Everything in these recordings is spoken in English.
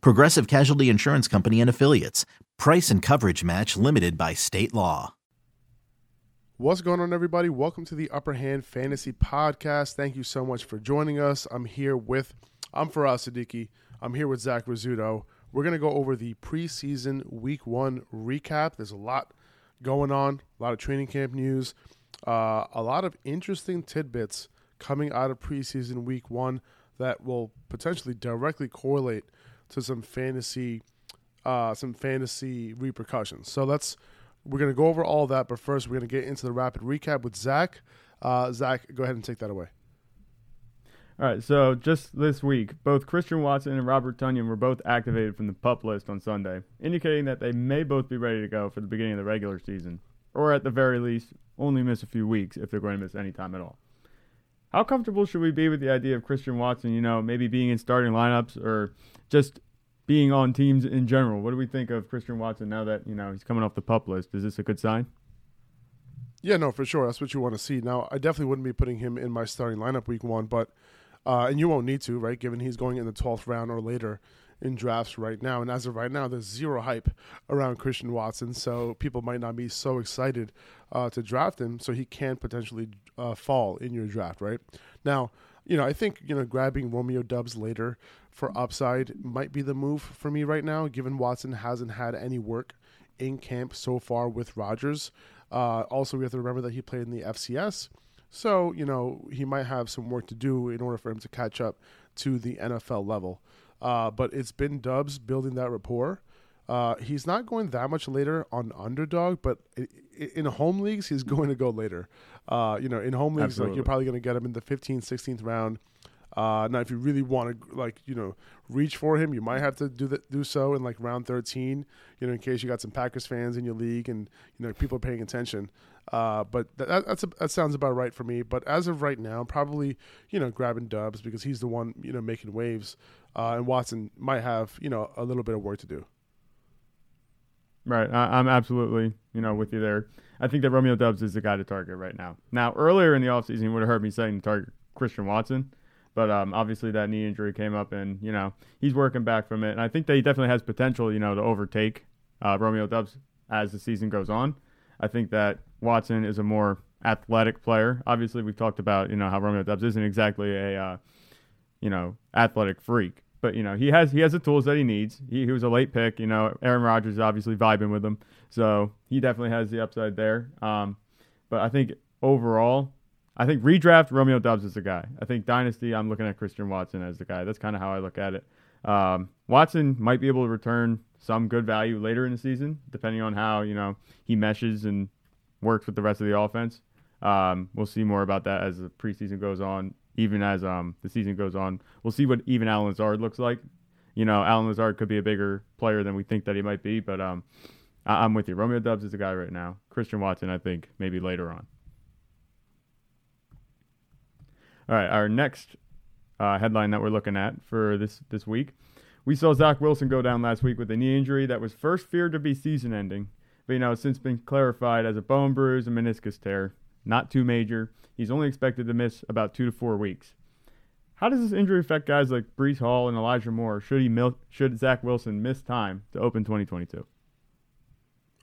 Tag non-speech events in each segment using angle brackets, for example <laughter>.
Progressive Casualty Insurance Company and Affiliates. Price and coverage match limited by state law. What's going on, everybody? Welcome to the Upper Hand Fantasy Podcast. Thank you so much for joining us. I'm here with, I'm Faraz Siddiqui. I'm here with Zach Rizzuto. We're going to go over the preseason week one recap. There's a lot going on, a lot of training camp news. Uh, a lot of interesting tidbits coming out of preseason week one that will potentially directly correlate to some fantasy, uh, some fantasy repercussions. So let's we're gonna go over all that, but first we're gonna get into the rapid recap with Zach. Uh, Zach, go ahead and take that away. All right, so just this week, both Christian Watson and Robert Tonyan were both activated from the pup list on Sunday, indicating that they may both be ready to go for the beginning of the regular season, or at the very least, only miss a few weeks if they're going to miss any time at all. How comfortable should we be with the idea of Christian Watson, you know, maybe being in starting lineups or just being on teams in general? What do we think of Christian Watson now that, you know, he's coming off the pup list? Is this a good sign? Yeah, no, for sure. That's what you want to see. Now, I definitely wouldn't be putting him in my starting lineup week one, but uh, and you won't need to, right? Given he's going in the twelfth round or later in drafts right now. And as of right now, there's zero hype around Christian Watson, so people might not be so excited uh, to draft him. So he can potentially uh, fall in your draft, right? Now, you know, I think you know grabbing Romeo Doubs later for upside might be the move for me right now, given Watson hasn't had any work in camp so far with Rodgers. Uh, also, we have to remember that he played in the FCS. So, you know, he might have some work to do in order for him to catch up to the NFL level. Uh, but it's been Doubs building that rapport. Uh, he's not going that much later on underdog, but in home leagues, he's <laughs> going to go later. Uh, you know, in home leagues, like you're probably going to get him in the 15th, 16th round. Uh, now, if you really want to, like, you know, reach for him, you might have to do that, do so in like round 13. You know, in case you got some Packers fans in your league and you know people are paying attention. Uh, but that, that's a, that sounds about right for me. But as of right now, probably you know grabbing Doubs because he's the one you know making waves, uh, and Watson might have you know a little bit of work to do. Right, I, am absolutely you know with you there. I think that Romeo Doubs is the guy to target right now. Now, earlier in the offseason, you would have heard me saying target Christian Watson. But um, obviously that knee injury came up, and you know he's working back from it. And I think that he definitely has potential, you know, to overtake uh, Romeo Doubs as the season goes on. I think that Watson is a more athletic player. Obviously, we've talked about you know how Romeo Doubs isn't exactly a uh, you know athletic freak, but you know he has he has the tools that he needs. He, he was a late pick. You know, Aaron Rodgers is obviously vibing with him, so he definitely has the upside there. Um, but I think overall, I think redraft Romeo Doubs is the guy. I think dynasty, I'm looking at Christian Watson as the guy. That's kind of how I look at it. Um, Watson might be able to return some good value later in the season, depending on how you know he meshes and works with the rest of the offense. Um, we'll see more about that as the preseason goes on. Even as um, the season goes on, we'll see what even Allen Lazard looks like. You know, Allen Lazard could be a bigger player than we think that he might be, but um, I- am with you. Romeo Doubs is the guy right now. Christian Watson, I think, maybe later on. All right, our next uh, headline that we're looking at for this this week, we saw Zach Wilson go down last week with a knee injury that was first feared to be season-ending, but you know since been clarified as a bone bruise and meniscus tear, not too major. He's only expected to miss about two to four weeks. How does this injury affect guys like Breece Hall and Elijah Moore? Should he mil- should Zach Wilson miss time to open 2022?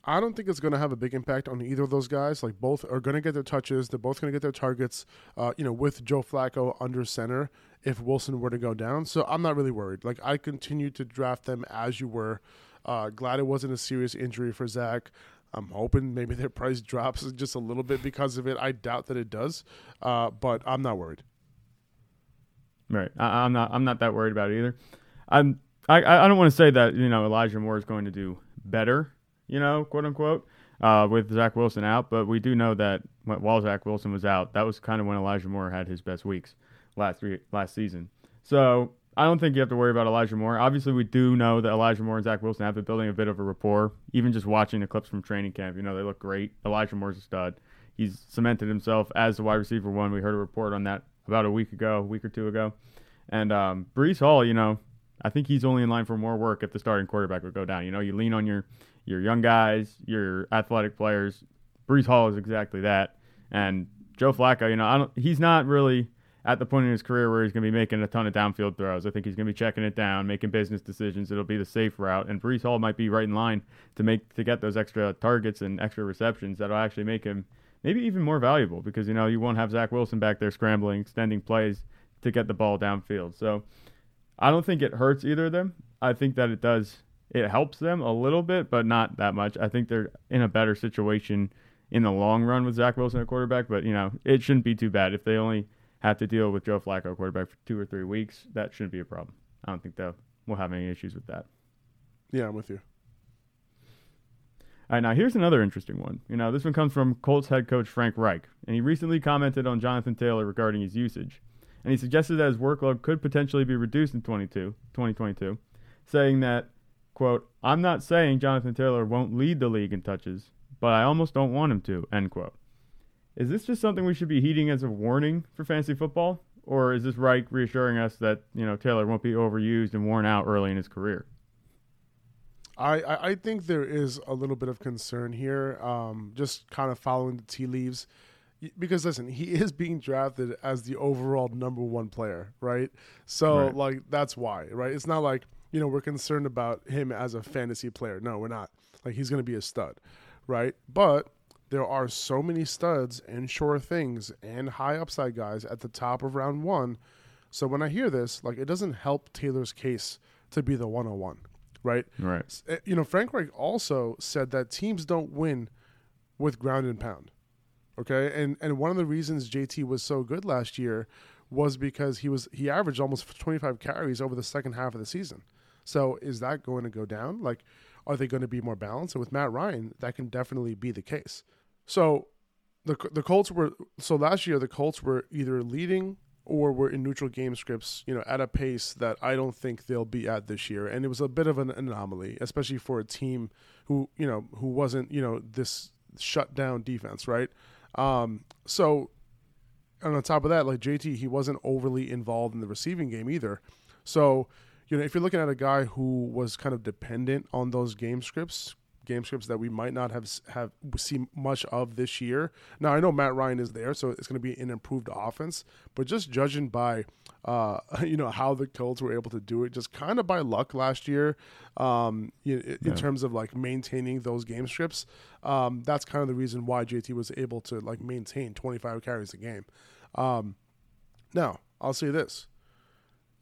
I don't think it's going to have a big impact on either of those guys. Like both are going to get their touches. They're both going to get their targets. Uh, you know, with Joe Flacco under center, if Wilson were to go down, so I'm not really worried. Like I continue to draft them as you were. Uh, glad it wasn't a serious injury for Zach. I'm hoping maybe their <laughs> price drops just a little bit because of it. I doubt that it does, uh, but I'm not worried. Right, I, am not. I'm not that worried about it either. I'm. I. I don't want to say that you know Elijah Moore is going to do better you know, quote unquote, uh, with Zach Wilson out. But we do know that while Zach Wilson was out, that was kind of when Elijah Moore had his best weeks last last season. So I don't think you have to worry about Elijah Moore. Obviously, we do know that Elijah Moore and Zach Wilson have been building a bit of a rapport. Even just watching the clips from training camp, you know, they look great. Elijah Moore's a stud. He's cemented himself as the wide receiver one. We heard a report on that about a week ago, a week or two ago. And um, Breece Hall, you know, I think he's only in line for more work if the starting quarterback would go down. You know, you lean on your your young guys, your athletic players. Breece Hall is exactly that. And Joe Flacco, you know, I don't, he's not really at the point in his career where he's going to be making a ton of downfield throws. I think he's going to be checking it down, making business decisions. It'll be the safe route, and Breece Hall might be right in line to make to get those extra targets and extra receptions that'll actually make him maybe even more valuable because you know you won't have Zach Wilson back there scrambling, extending plays to get the ball downfield. So I don't think it hurts either of them. I think that it does. It helps them a little bit, but not that much. I think they're in a better situation in the long run with Zach Wilson at quarterback, but you know it shouldn't be too bad if they only have to deal with Joe Flacco quarterback for two or three weeks. That shouldn't be a problem. I don't think they'll we'll have any issues with that. Yeah, I'm with you. All right, now here's another interesting one. You know, this one comes from Colts head coach Frank Reich, and he recently commented on Jonathan Taylor regarding his usage. And he suggested that his workload could potentially be reduced in 22, 2022, saying that, quote, I'm not saying Jonathan Taylor won't lead the league in touches, but I almost don't want him to, end quote. Is this just something we should be heeding as a warning for fantasy football? Or is this Reich reassuring us that, you know, Taylor won't be overused and worn out early in his career? I, I think there is a little bit of concern here, um, just kind of following the tea leaves. Because listen, he is being drafted as the overall number one player, right? So right. like that's why, right? It's not like you know we're concerned about him as a fantasy player. No, we're not. Like he's going to be a stud, right? But there are so many studs and sure things and high upside guys at the top of round one. So when I hear this, like it doesn't help Taylor's case to be the 101, right? Right. Eh, you know, Frank Reich also said that teams don't win with ground and pound. Okay? And and one of the reasons JT was so good last year was because he was he averaged almost 25 carries over the second half of the season. So is that going to go down? Like are they going to be more balanced? And with Matt Ryan, that can definitely be the case. So the the Colts were so last year the Colts were either leading or were in neutral game scripts, you know, at a pace that I don't think they'll be at this year. And it was a bit of an anomaly, especially for a team who, you know, who wasn't, you know, this shut down defense, right? Um, so and on top of that, like JT, he wasn't overly involved in the receiving game either. So, you know, if you're looking at a guy who was kind of dependent on those game scripts, game scripts that we might not have have seen much of this year. Now I know Matt Ryan is there, so it's going to be an improved offense. But just judging by uh, <laughs> you know how the Colts were able to do it, just kind of by luck last year, um, in, in yeah. terms of like maintaining those game scripts. Um, that's kind of the reason why JT was able to like maintain 25 carries a game. Um, now I'll say this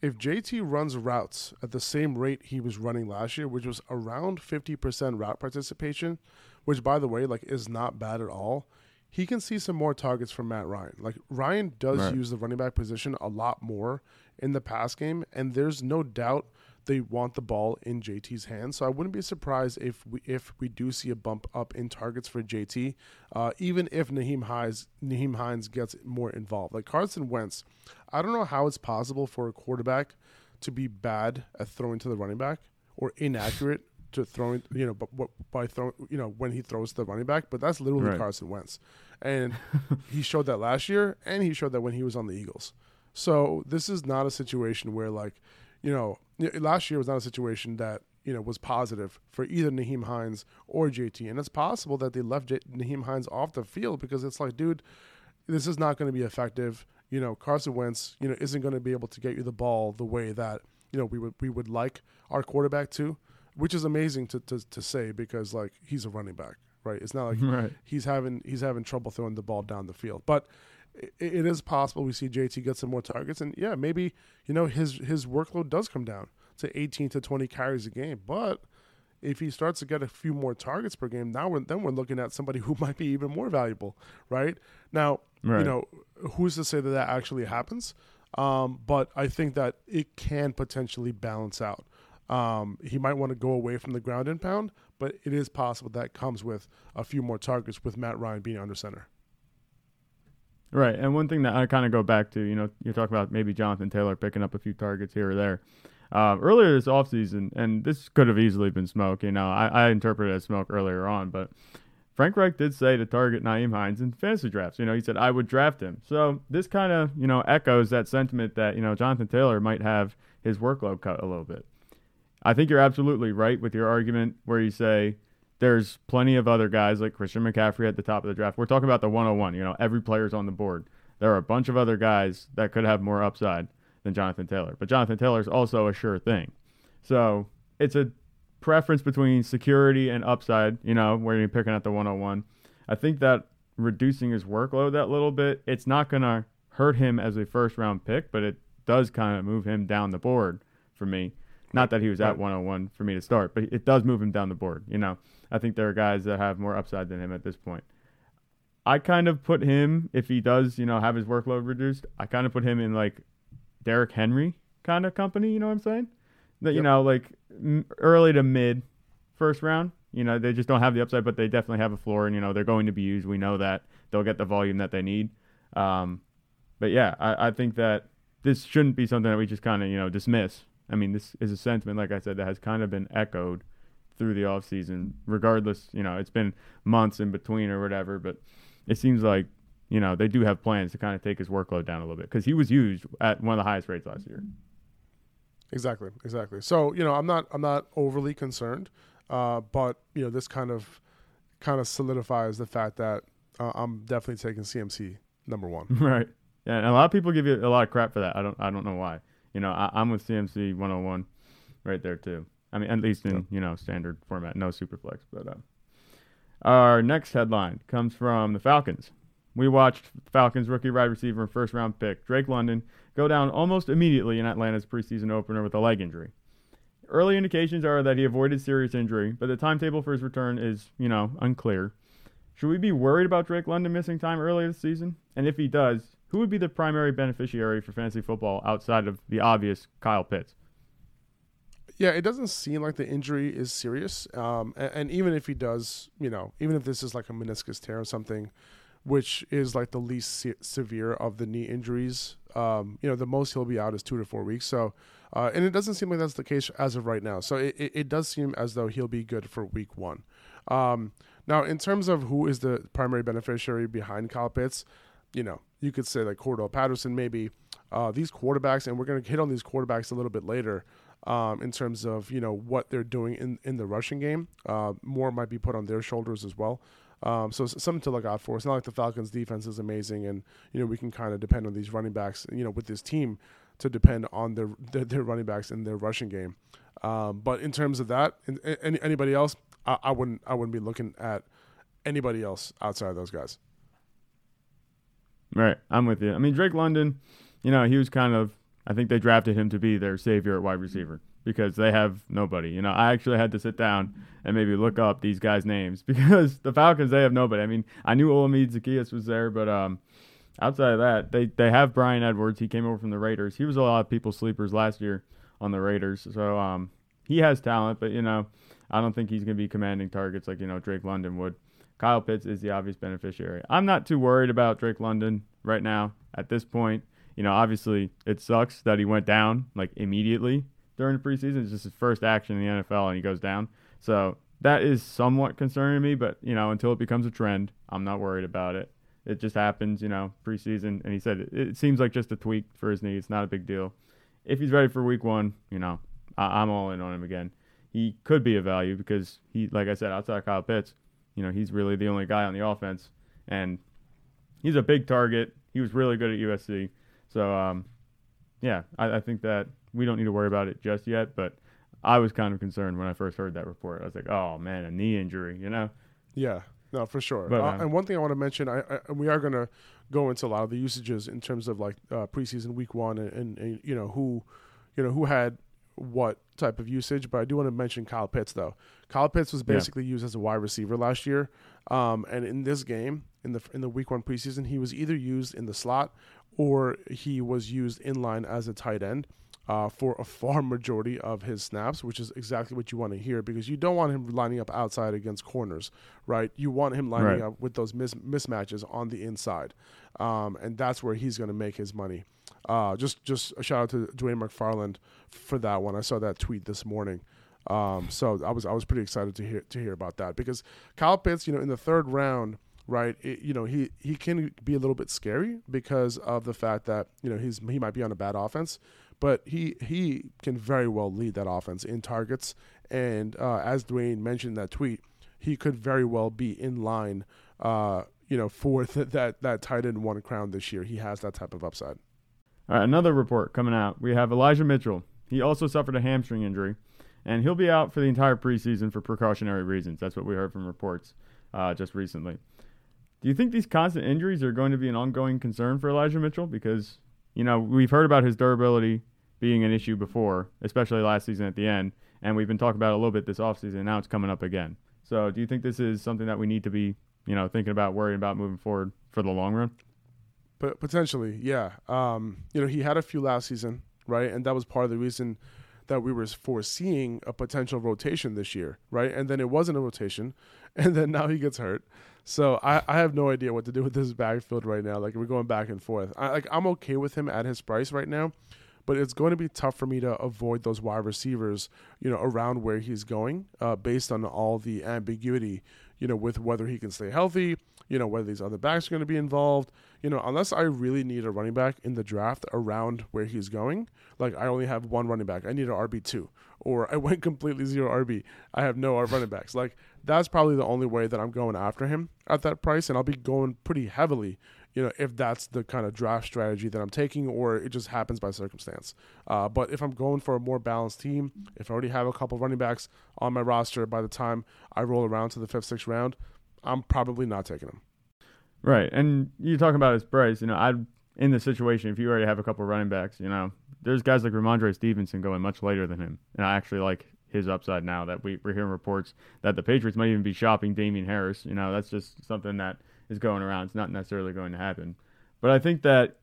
if JT runs routes at the same rate he was running last year, which was around 50% route participation, which by the way, like is not bad at all, he can see some more targets from Matt Ryan. Like Ryan does right. use the running back position a lot more in the pass game, and there's no doubt they want the ball in JT's hands. So I wouldn't be surprised if we if we do see a bump up in targets for JT, uh, even if Nyheim Hines Nyheim Hines gets more involved. Like Carson Wentz, I don't know how it's possible for a quarterback to be bad at throwing to the running back or inaccurate to throwing, you know, but, but by throwing, you know, when he throws the running back. But that's literally right. Carson Wentz, and <laughs> he showed that last year, and he showed that when he was on the Eagles. So this is not a situation where like you know, last year was not a situation that you know was positive for either Nyheim Hines or JT, and it's possible that they left J- Nyheim Hines off the field because it's like, dude, this is not going to be effective. You know, Carson Wentz, you know, isn't going to be able to get you the ball the way that you know we would we would like our quarterback to, which is amazing to to, to say because like he's a running back, right? It's not like <laughs> right. he's having he's having trouble throwing the ball down the field, but it, it is possible we see JT get some more targets, and yeah, maybe you know his his workload does come down to 18 to 20 carries a game, but if he starts to get a few more targets per game, now we're, then we're looking at somebody <laughs> who might be even more valuable, right? Now, right. you know, who's to say that that actually happens? Um, but I think that it can potentially balance out. Um, he might want to go away from the ground and pound, but it is possible that comes with a few more targets with Matt Ryan being under center. Right, and one thing that I kind of go back to, you know, you're talking about maybe Jonathan Taylor picking up a few targets here or there. Uh, earlier this offseason, and this could have easily been smoke, you know, I, I interpreted as smoke earlier on, but Frank Reich did say to target Nyheim Hines in fantasy drafts. You know, he said, I would draft him. So this kind of, you know, echoes that sentiment that, you know, Jonathan Taylor might have his workload cut a little bit. I think you're absolutely right with your argument where you say there's plenty of other guys like Christian McCaffrey at the top of the draft. We're talking about the 101. You know, every player's on the board. There are a bunch of other guys that could have more upside than Jonathan Taylor. But Jonathan Taylor is also a sure thing. So it's a preference between security and upside, you know, where you're picking at the 101. I think that reducing his workload that little bit, it's not going to hurt him as a first round pick, but it does kind of move him down the board for me. Not that he was at 101 for me to start, but it does move him down the board. You know, I think there are guys that have more upside than him at this point. I kind of put him, if he does, you know, have his workload reduced, I kind of put him in like Derrick Henry kind of company. You know what I'm saying? That, yep. you know, like early to mid first round. You know, they just don't have the upside, but they definitely have a floor, and you know they're going to be used. We know that they'll get the volume that they need. Um, but yeah, I, I think that this shouldn't be something that we just kind of you know dismiss. I mean, this is a sentiment, like I said, that has kind of been echoed through the off season. Regardless, you know, it's been months in between or whatever, but it seems like you know they do have plans to kind of take his workload down a little bit because he was used at one of the highest rates last year. Exactly, exactly. So you know, I'm not I'm not overly concerned, uh, but you know, this kind of kind of solidifies the fact that uh, I'm definitely taking CMC number one. <laughs> Right. Yeah, and a lot of people give you a lot of crap for that. I don't I don't know why. You know, I, am with CMC 101 right there too. I mean, at least in yep. you know standard format, no superflex. But uh, our next headline comes from the Falcons. We watched Falcons rookie wide receiver and first round pick Drake London go down almost immediately in Atlanta's preseason opener with a leg injury. Early indications are that he avoided serious injury, but the timetable for his return is, you know, unclear. Should we be worried about Drake London missing time early this season? And if he does, who would be the primary beneficiary for fantasy football outside of the obvious Kyle Pitts? Yeah, it doesn't seem like the injury is serious. Um, and, and, even if he does, you know, even if this is like a meniscus tear or something, which is like the least se- severe of the knee injuries. Um, you know, the most he'll be out is two to four weeks. So, uh, and it doesn't seem like that's the case as of right now. So it, it, it does seem as though he'll be good for week one. Um, now, in terms of who is the primary beneficiary behind Kyle Pitts, you know, you could say like Cordarrelle Patterson, maybe uh, these quarterbacks, and we're going to hit on these quarterbacks a little bit later. Um, in terms of you know what they're doing in, in the rushing game, uh, more might be put on their shoulders as well. Um, so something to look out for. It's not like the Falcons' defense is amazing, and you know we can kind of depend on these running backs. You know, with this team, to depend on their their, their running backs in their rushing game. Um, but in terms of that, any, anybody else, I, I, wouldn't I wouldn't be looking at anybody else outside of those guys. Right, I'm with you. I mean, Drake London, you know, he was kind of. I think they drafted him to be their savior at wide receiver because they have nobody. You know, I actually had to sit down and maybe look up these guys' names <laughs> because the Falcons they have nobody. I mean, I knew Olamide Zaccheaus was there, but um, outside of that, they they have Bryan Edwards. He came over from the Raiders. He was a lot of people's sleepers last year on the Raiders, so um, he has talent, but you know, I don't think he's going to be commanding targets like you know Drake London would. Kyle Pitts is the obvious beneficiary. I'm not too worried about Drake London right now at this point. You know, obviously it sucks that he went down like immediately during the preseason. It's just his first action in the NFL, and he goes down. So that is somewhat concerning me. But you know, until it becomes a trend, I'm not worried about it. It just happens, you know, preseason. And he said it, it seems like just a tweak for his knee. It's not a big deal. If he's ready for Week One, you know, I, I'm all in on him again. He could be a value because he, like I said, outside Kyle Pitts, you know, he's really the only guy on the offense, and he's a big target. He was really good at USC. So, um, yeah, I, I think that we don't need to worry about it just yet. But I was kind of concerned when I first heard that report. I was like, oh man, a knee injury, you know? Yeah, no, for sure. But, uh, um, and one thing I want to mention, I, I we are going to go into a lot of the usages in terms of like uh, preseason week one and, and, and, you know who, you know who had what type of usage. But I do want to mention Kyle Pitts though. Kyle Pitts was basically yeah. used as a wide receiver last year, um, and in this game in the in the week one preseason, he was either used in the slot or he was used in line as a tight end. uh, for a far <laughs> majority of his snaps, which is exactly what you want to hear because you don't want him lining up outside against corners, right? You want him lining Right. up with those mis- mismatches on the inside, um, and that's where he's going to make his money. Uh, just just a shout out to Dwain McFarland for that one. I saw that tweet this morning. Um, so I was I was pretty excited to hear to hear about that because Kyle Pitts, you know, in the third round, right? It, you know, he he can be a little bit scary because of the fact that you know he's he might be on a bad offense, but he he can very well lead that offense in targets. And uh, as Dwayne mentioned in that tweet, he could very well be in line, uh, you know, for th- <laughs> that that tight end one crown this year. He has that type of upside. Another report coming out. We have Elijah Mitchell. He also suffered a hamstring injury, and he'll be out for the entire preseason for precautionary reasons. That's what we heard from reports uh, just recently. Do you think these constant injuries are going to be an ongoing concern for Elijah Mitchell? Because, you know, we've heard about his durability being an issue before, especially last season at the end, and we've been talking about it a little bit this offseason, and now it's coming up again. So do you think this is something that we need to be, you know, thinking about, worrying about moving forward for the long run? But potentially, yeah. Um, you know, he had a few last season, right? And that was part of the reason that we were foreseeing a potential rotation this year, right? And then it wasn't a rotation, <laughs> and then now he gets hurt. So I, I have no idea what to do with this backfield right now. Like we're going back and forth. I, like I'm okay with him at his price right now, but it's going to be tough for me to avoid those wide receivers, you know, around where he's going, uh, based on all the ambiguity, you know, with whether he can stay healthy, you know, whether these other backs are going to be involved, you know, unless I really need a running back in the draft around where he's going, like I only have one running back, I need an RB two, or I <laughs> went completely zero RB, I have no running backs. Like that's probably the only way that I'm going after him at that price, and I'll be going pretty heavily, you know, if that's the kind of draft strategy that I'm taking, or it just happens by circumstance. Uh, but if I'm going for a more balanced team, if I already have a couple running backs on my roster by the time I roll around to the fifth, sixth round, I'm probably not taking him. Right, and you talk about his price. You know, I in the situation if you already have a couple running backs, you know, there's guys like Rhamondre Stevenson going much later than him, and I actually like his upside now that we, we're hearing reports that the Patriots might even be shopping Damien Harris. You know, that's just something that is going around. It's not necessarily going to happen, but I think that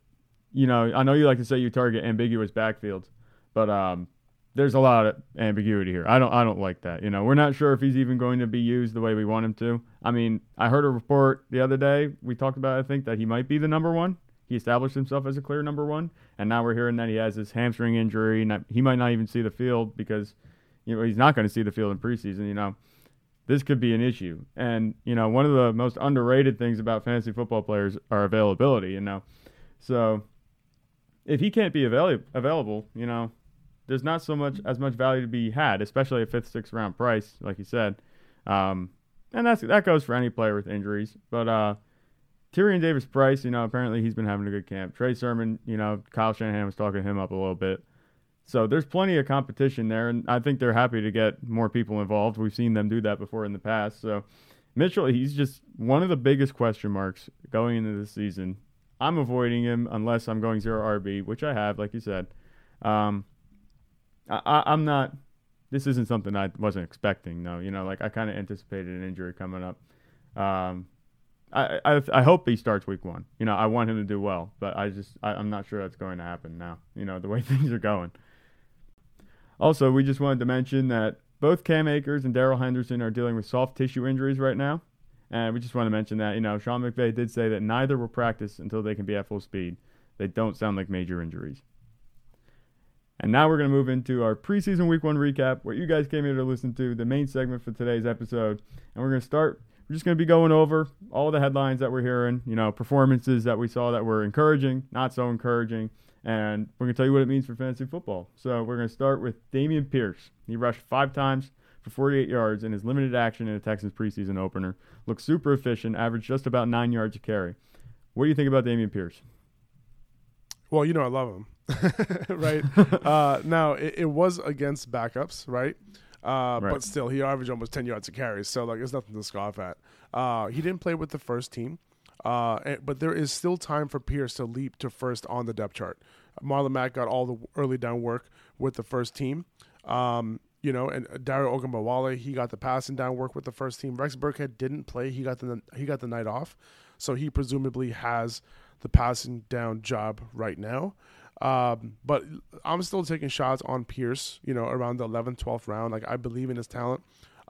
you know, I know you like to say you target ambiguous backfields, but um, there's a lot of ambiguity here. I don't I don't like that. You know, we're not sure if he's even going to be used the way we want him to. I mean, I heard a report the other day. We talked about I think that he might be the number one. He established himself as a clear number one, and now we're hearing that he has this hamstring injury, and he might not even see the field because you know he's not going to see the field in preseason. You know, this could be an issue. And you know, one of the most underrated things about fantasy football players are availability. You know, so if he can't be avail- available, you know, there's not so much as much value to be had, especially a fifth, sixth round price, like you said. Um, and that's that goes for any player with injuries. But uh, Tyrion Davis Price, you know, apparently he's been having a good camp. Trey Sermon, you know, Kyle Shanahan was talking him up a little bit. So there's plenty of competition there, and I think they're happy to get more people involved. We've seen them do that before in the past. So Mitchell, he's just one of the biggest question marks going into this season. I'm avoiding him unless I'm going zero RB, which I have, like you said. Um, I, I, I'm not. This isn't something I wasn't expecting. No, you know, like I kind of anticipated an injury coming up. Um, I, I I hope he starts week one. You know, I want him to do well, but I just I, I'm not sure that's going to happen now. You know, the way <laughs> things are going. Also, we just wanted to mention that both Cam Akers and Darrell Henderson are dealing with soft tissue injuries right now. And we just want to mention that, you know, Sean McVay did say that neither will practice until they can be at full speed. They don't sound like major injuries. And now we're going to move into our preseason week one recap, what you guys came here to listen to the main segment for today's episode. And we're going to start, we're just going to be going over all the headlines that we're hearing, you know, performances that we saw that were encouraging, not so encouraging. And we're going to tell you what it means for fantasy football. So we're going to start with Dameon Pierce. He rushed five times for 48 yards in his limited action in a Texans preseason opener. Looked super efficient, averaged just about nine yards a carry. What do you think about Dameon Pierce? Well, you know I love him, <laughs> right? <laughs> uh, now it, it was against backups, right? Uh, Right. But still, he averaged almost ten yards a carry, so like it's nothing to scoff at. Uh, he didn't play with the first team, uh, and- but there is still time for Pierce to leap to first on the depth chart. Marlon Mack got all the early down work with the first team. Um, you know, and Dare Ogunbowale, he got the passing down work with the first team. Rex Burkhead didn't play; he got the he got the night off, so he presumably has the passing down job right now. Um, but I'm still taking shots on Pierce, you know, around the 11th, 12th round. Like, I believe in his talent.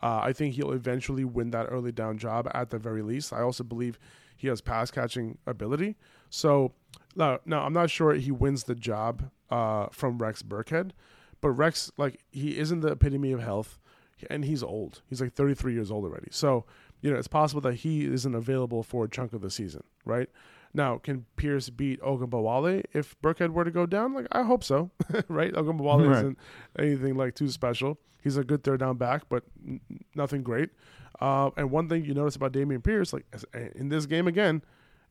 Uh, I think he'll eventually win that early down job at the very least. I also believe he has pass catching ability. So, now, I'm not sure he wins the job uh, from Rex Burkhead, but Rex, like, he isn't the epitome of health, and he's old. He's like 33 years old already. So, you know, it's possible that he isn't available for a chunk of the season, right? Now, can Pierce beat Ogunbowale if Burkhead were to go down? Like, I hope so, <laughs> right? Ogunbowale Right. isn't anything like too special. He's a good third down back, but n- nothing great. Uh, and one thing you notice about Dameon Pierce, like in this game again,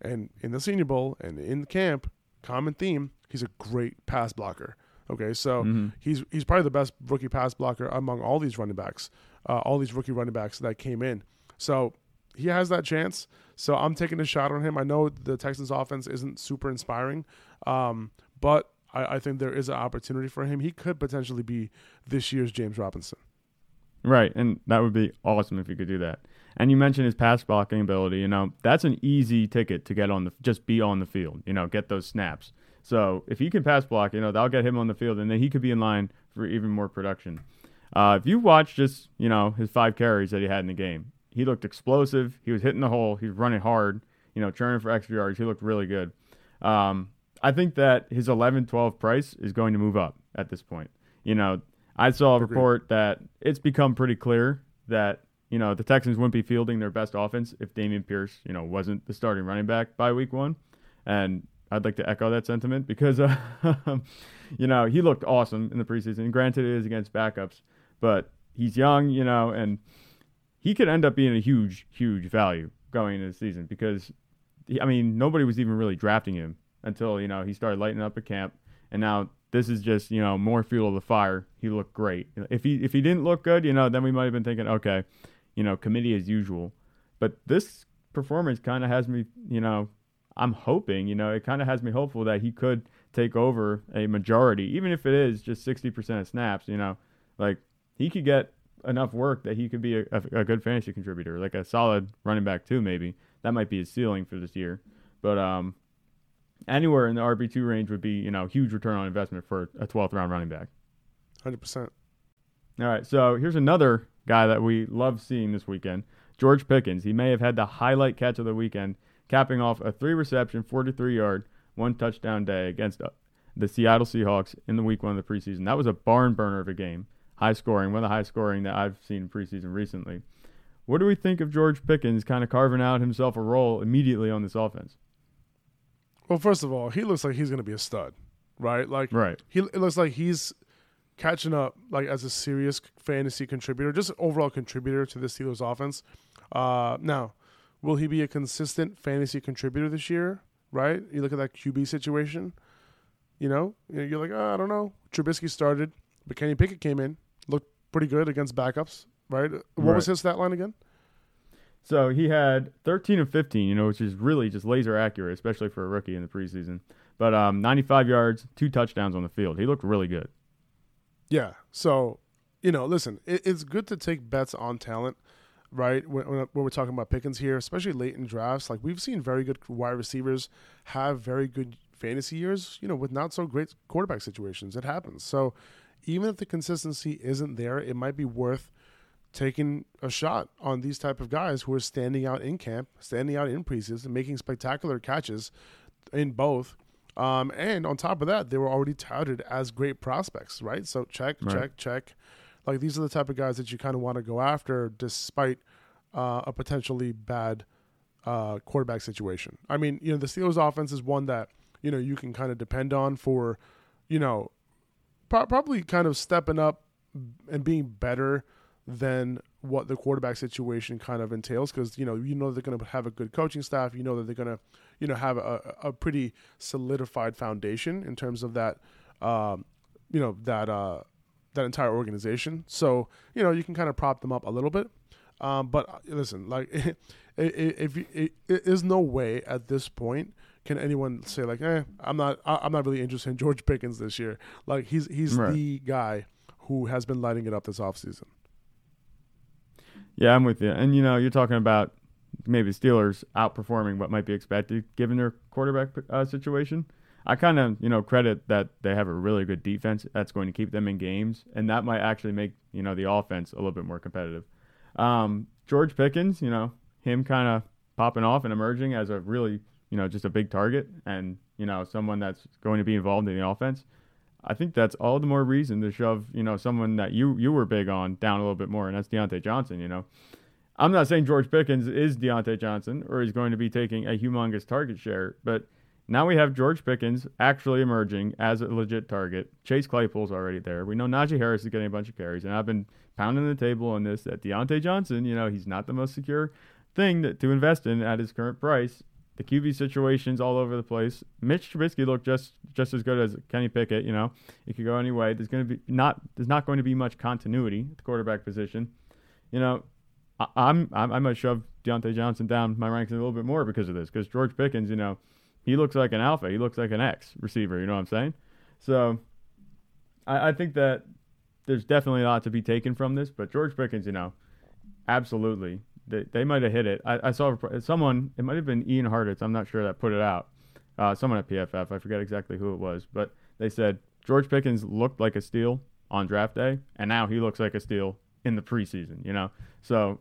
and in the Senior Bowl and in camp, common theme, he's a great pass blocker. Okay, so Mhm. he's he's probably the best rookie pass blocker among all these running backs, uh, all these rookie running backs that came in. So he has that chance. So I'm taking a shot on him. I know the Texans offense isn't super inspiring, um, but I, I think there is an opportunity for him. He could potentially be this year's James Robinson. Right, and that would be awesome if he could do that. And you mentioned his pass blocking ability. You know, that's an easy ticket to get on the just be on the field. You know, get those snaps. So if he can pass block, you know, that'll get him on the field, and then he could be in line for even more production. Uh, if you watch just you know his five carries that he had in the game, he looked explosive. He was hitting the hole. He was running hard. You know, churning for extra yards. He looked really good. Um, I think that his 11 12 price is going to move up at this point. You know, I saw a report that it's become pretty clear that, you know, the Texans wouldn't be fielding their best offense if Dameon Pierce, you know, wasn't the starting running back by week one. And I'd like to echo that sentiment because, uh, <laughs> you know, he looked awesome in the preseason. Granted, it is against backups, but he's young, you know, and he could end up being a huge, huge value going into the season because, I mean, nobody was even really drafting him until you know he started lighting up at camp, and now this is just you know more fuel to the fire. He looked great. If he if he didn't look good, you know, then we might have been thinking, okay, you know, committee as usual. But this performance kind of has me, you know, I'm hoping, you know, it kind of has me hopeful that he could take over a majority, even if it is just 60% of snaps. You know, like he could get enough work that he could be a, a, good fantasy contributor, like a solid running back too. Maybe that might be his ceiling for this year. But um, anywhere in the RB two range would be you know huge return on investment for a 12th round running back. 100%. All right, so here's another guy that we love seeing this weekend, George Pickens. He may have had the highlight catch of the weekend, capping off a three reception, 43 yard, one touchdown day against uh, the Seattle Seahawks in the week one of the preseason. That was a barn burner of a game, high scoring, one of the high scoring that I've seen in preseason recently. What do we think of George Pickens kind of carving out himself a role immediately on this offense? Well, first of all, he looks like he's going to be a stud, right? Like Right. he it looks like he's catching up like as a serious fantasy contributor, just overall contributor to the Steelers offense. Uh, now, will he be a consistent fantasy contributor this year? Right? You look at that QB situation. You know, You know, you're like, oh, I don't know. Trubisky started, but Kenny Pickett came in, looked pretty good against backups. Right? What was his stat line again? So he had 13 and 15, you know, which is really just laser accurate, especially for a rookie in the preseason. But um, 95 yards, two touchdowns on the field. He looked really good. Yeah. So, you know, listen, it, it's good to take bets on talent, right? When, when, when we're talking about Pickens here, especially late in drafts, like we've seen very good wide receivers have very good fantasy years, you know, with not so great quarterback situations. It happens. So, even if the consistency isn't there, it might be worth taking a shot on these type of guys who are standing out in camp, standing out in preseason, making spectacular catches in both. Um, and on top of that, they were already touted as great prospects, right? So check, Right. check, check. Like these are the type of guys that you kind of want to go after, despite uh, a potentially bad uh, quarterback situation. I mean, you know, the Steelers' offense is one that you know you can kind of depend on for, you know, pro- probably kind of stepping up and being better than what the quarterback situation kind of entails because you know you know they're going to have a good coaching staff. You know that they're going to you know have a, a pretty solidified foundation in terms of that um, you know that uh, that entire organization. So you know you can kind of prop them up a little bit. Um, but uh, listen like <laughs> i- i- if it, it, there's no way at this point can anyone say like eh i'm not i'm not really interested in george pickens this year like he's he's Right. the guy who has been lighting it up this offseason Yeah, I'm with you. And, you know, you're talking about maybe Steelers outperforming what might be expected given their quarterback uh, situation. I kind of you know credit that they have a really good defense that's going to keep them in games, and that might actually make you know the offense a little bit more competitive. Um, George Pickens, you know him kind of popping off and emerging as a really you know just a big target and you know someone that's going to be involved in the offense. I think that's all the more reason to shove you know someone that you you were big on down a little bit more, and that's Diontae Johnson. You know, I'm not saying George Pickens is Diontae Johnson or he's going to be taking a humongous target share, but now we have George Pickens actually emerging as a legit target. Chase Claypool's already there. We know Najee Harris is getting a bunch of carries, and I've been pounding the table on this that Diontae Johnson, you know, he's not the most secure thing that, to invest in at his current price. The QB situations all over the place. Mitch Trubisky looked just just as good as Kenny Pickett. You know, it could go any way. There's going to be not there's not going to be much continuity at the quarterback position. You know, I, I'm, I'm I might shove Diontae Johnson down my ranks a little bit more because of this. Because George Pickens, you know, he looks like an alpha. He looks like an X receiver. You know what I'm saying? So I, I think that there's definitely a lot to be taken from this. But George Pickens, you know, absolutely they, they might have hit it. I, I, saw someone, it might have been Ian Hartitz, I'm not sure that put it out. Uh, someone at PFF, I forget exactly who it was, but they said George Pickens looked like a steal on draft day, and now he looks like a steal in the preseason, you know? So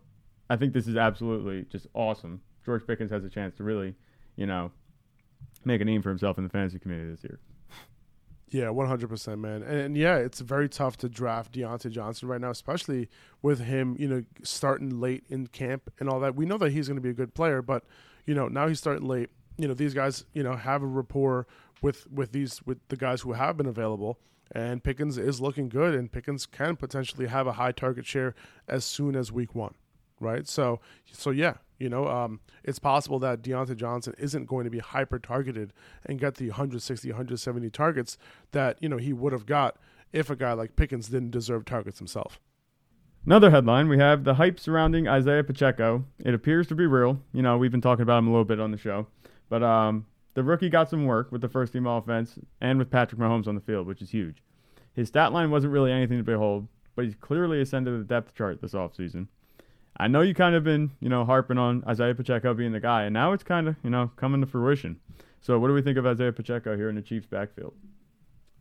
I think this is absolutely just awesome. George Pickens has a chance to really, you know, make a name for himself in the fantasy community this year. Yeah, one hundred percent, man. And, and, yeah, it's very tough to draft Diontae Johnson right now, especially with him, you know, starting late in camp and all that. We know that he's going to be a good player, but you know, now he's starting late. You know, these guys, you know, have a rapport with with these with the guys who have been available. And Pickens is looking good, and Pickens can potentially have a high target share as soon as week one, right? So, so yeah, you know, um, it's possible that Diontae Johnson isn't going to be hyper targeted and get the 160, 170 targets that, you know, he would have got if a guy like Pickens didn't deserve targets himself. Another headline we have the hype surrounding Isaiah Pacheco. It appears to be real. You know, we've been talking about him a little bit on the show. But um, the rookie got some work with the first team offense and with Patrick Mahomes on the field, which is huge. His stat line wasn't really anything to behold, but he's clearly ascended the depth chart this offseason. I know you kind of been, you know, harping on Isaiah Pacheco being the guy, and now it's kind of, you know, coming to fruition. So, what do we think of Isaiah Pacheco here in the Chiefs' backfield?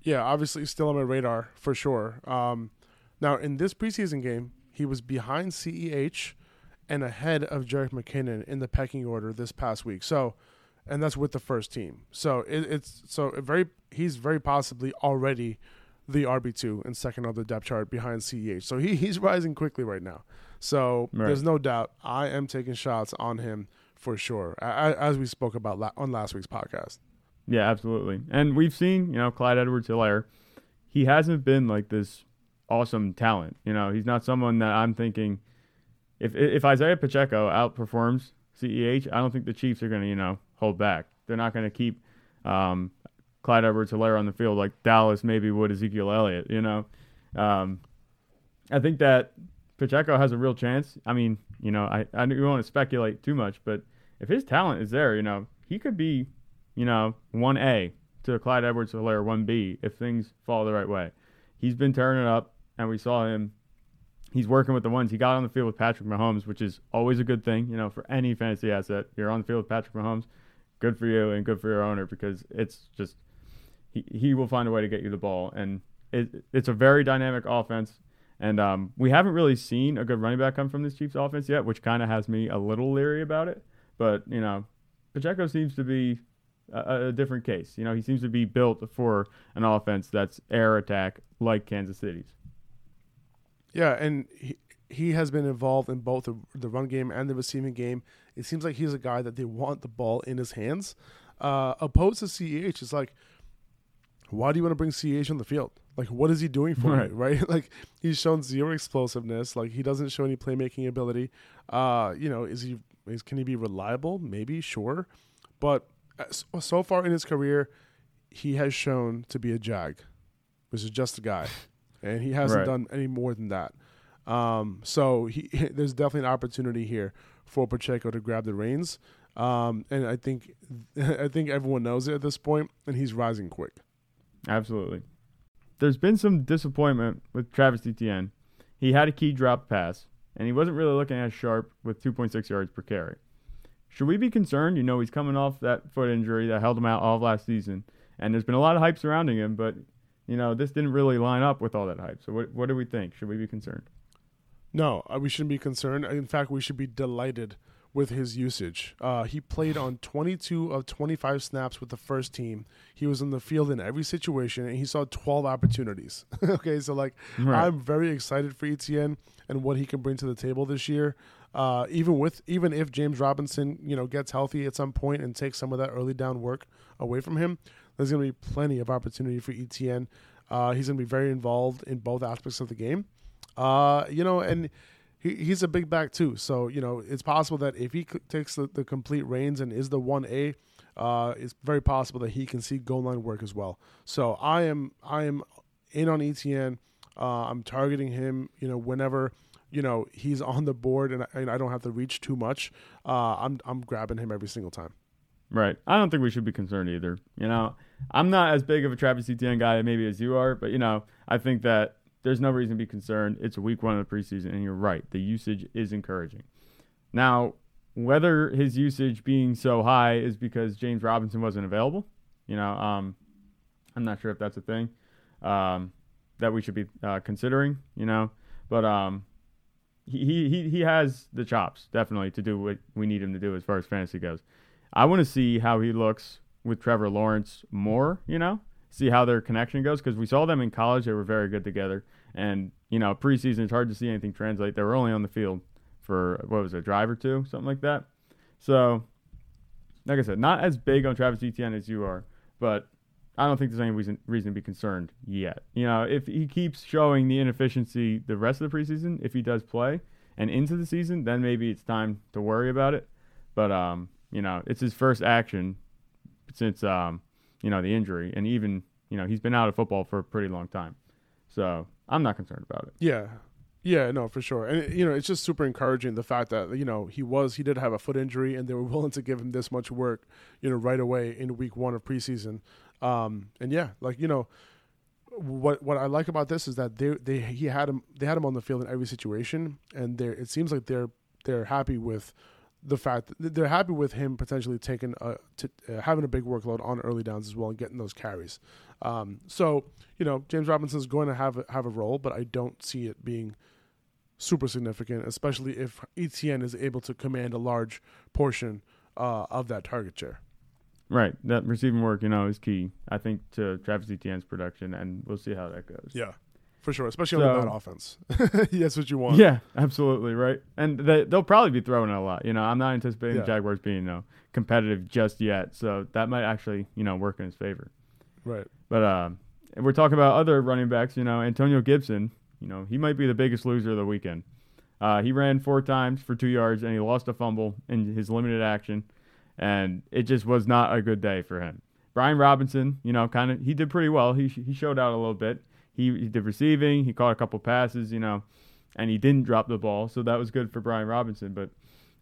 Yeah, obviously still on my radar for sure. Um, now, in this preseason game, he was behind CEH and ahead of Jerick McKinnon in the pecking order this past week. So, and that's with the first team. So it, it's so very he's very possibly already the RB two and second on the depth chart behind CEH. So he, he's rising quickly right now. So right. there's no doubt I am taking shots on him for sure, as we spoke about on last week's podcast. Yeah, absolutely. And we've seen, you know, Clyde Edwards Helaire, he hasn't been like this awesome talent. You know, he's not someone that I'm thinking if if Isaiah Pacheco outperforms CEH, I don't think the Chiefs are going to, you know, hold back. They're not going to keep um, Clyde Edwards Helaire on the field like Dallas maybe would Ezekiel Elliott, you know. Um, I think that Pacheco has a real chance. I mean, you know, I I don't want to speculate too much, but if his talent is there, you know, he could be, you know, one A to Clyde Edwards Helaire one B if things fall the right way. He's been it up, and we saw him. He's working with the ones he got on the field with Patrick Mahomes, which is always a good thing, you know, for any fantasy asset. You're on the field with Patrick Mahomes, good for you and good for your owner because it's just he, he will find a way to get you the ball, and it, it's a very dynamic offense. And um, we haven't really seen a good running back come from this Chiefs offense yet, which kind of has me a little leery about it. But, you know, Pacheco seems to be a, a, different case. You know, he seems to be built for an offense that's air attack like Kansas City's. Yeah, and he, he has been involved in both the, the run game and the receiving game. It seems like he's a guy that they want the ball in his hands. Uh, opposed to CEH, it's like, why do you want to bring CH on the field? Like, what is he doing for right. you, <laughs> right? like, he's shown zero explosiveness. Like, he doesn't show any playmaking ability. Uh, you know, is he? Is, can he be reliable? Maybe, sure, but uh, so far in his career, he has shown to be a jag, which is just a guy, <laughs> and he hasn't right. done any more than that. Um, so he, <laughs> there's definitely an opportunity here for Pacheco to grab the reins. Um, and I think I think everyone knows it at this point, and he's rising quick. Absolutely there's been some disappointment with Travis Etienne. He had a key drop pass, and he wasn't really looking as sharp with 2.6 yards per carry. Should we be concerned? You know, he's coming off that foot injury that held him out all of last season, and there's been a lot of hype surrounding him, but you know this didn't really line up with all that hype. So what what do we think? Should we be concerned? No, uh, we shouldn't be concerned. In fact, we should be delighted with his usage. Uh, he played on 22 of 25 snaps with the first team. He was in the field in every situation, and he saw 12 opportunities. <laughs> okay, so like right. I'm very excited for Etienne and what he can bring to the table this year. Uh, even with even if James Robinson, you know, gets healthy at some point and takes some of that early down work away from him, there's going to be plenty of opportunity for Etienne. Uh, he's going to be very involved in both aspects of the game. Uh, you know, and he, he's a big back too. So you know, it's possible that if he takes the, the, complete reins and is the one A, uh, it's very possible that he can see goal line work as well. So I am I am in on Etienne. Uh, I'm targeting him. You know, whenever you know he's <laughs> on the board and I, and I don't have to reach too much, uh, I'm I'm grabbing him every single time. Right. I don't think we should be concerned either. You know, I'm not as big of a Travis Etienne guy maybe as you are, but you know, I think that there's no reason to be concerned. It's week one of the preseason, and you're right. The usage is encouraging. Now, whether his usage being so high is because James Robinson wasn't available, you know, um, I'm not sure if that's a thing um, that we should be uh, considering, you know, but um, he, he he has the chops definitely to do what we need him to do as far as fantasy goes. I want to see how he looks with Trevor Lawrence more, you know, see how their connection goes because we saw them in college. They were very good together. And, you know, preseason, it's hard to see anything translate. They were only on the field for, what was it, a drive or two, something like that. So, like I said, not as big on Travis Etienne as you are, but I don't think there's any reason, reason to be concerned yet. You know, if he keeps showing the inefficiency the rest of the preseason, if he does play and into the season, then maybe it's time to worry about it. But, um, you know, it's his first action since um, you know, the injury, and even you know he's been out of football for a pretty long time. So I'm not concerned about it. Yeah, yeah, no, for sure. And you know, it's just super encouraging the fact that you know he was he did have a foot injury, and they were <laughs> willing to give him this much work, you know, right away in week one of preseason. Um, and yeah, like you know, what what I like about this is that they they he had him they had him on the field in every situation, and they it seems like they're they're happy with the fact that they're happy with him potentially taking a, to, uh, having a big workload on early downs as well and getting those carries. Um, so you know James Robinson is going to have a, have a role, but I don't see it being super significant, especially if Etienne is able to command a large portion uh, of that target share. Right, that receiving work, you know, is key. I think to Travis Etienne's production, and we'll see how that goes. Yeah for sure, especially so, on that offense. <laughs> That's what you want. Yeah, absolutely right. And they, will probably be throwing it a lot. You know, I'm not anticipating yeah. the Jaguars being you know, competitive just yet, so that might actually you know work in his favor. Right. But um, we're talking about other running backs. You know, Antonio Gibson. You know, he might be the biggest loser of the weekend. Uh, he ran four times for two yards and he lost a fumble in his limited action, and it just was not a good day for him. Brian Robinson, you know, kind of he did pretty well. He he showed out a little bit he, he did receiving. He caught a couple passes, you know, and he didn't drop the ball, so that was good for Brian Robinson. But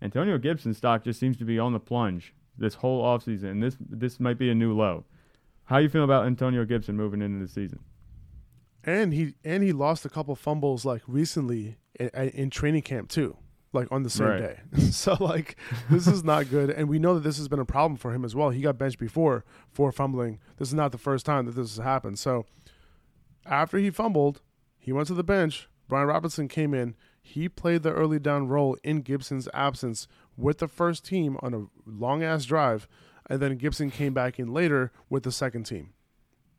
Antonio Gibson's stock just seems to be on the plunge this whole offseason, and this this might be a new low. How you feel about Antonio Gibson moving into the season? And he and he lost a couple fumbles like recently in, in training camp too, like on the same right. day. <laughs> so like this is not good, and we know that this has been a problem for him as well. He got benched before for fumbling. This is not the first time that this has happened. So after he fumbled, he went to the bench. Brian Robinson came in. He played the early down role in Gibson's absence with the first team on a long ass drive, and then Gibson came back in later with the second team.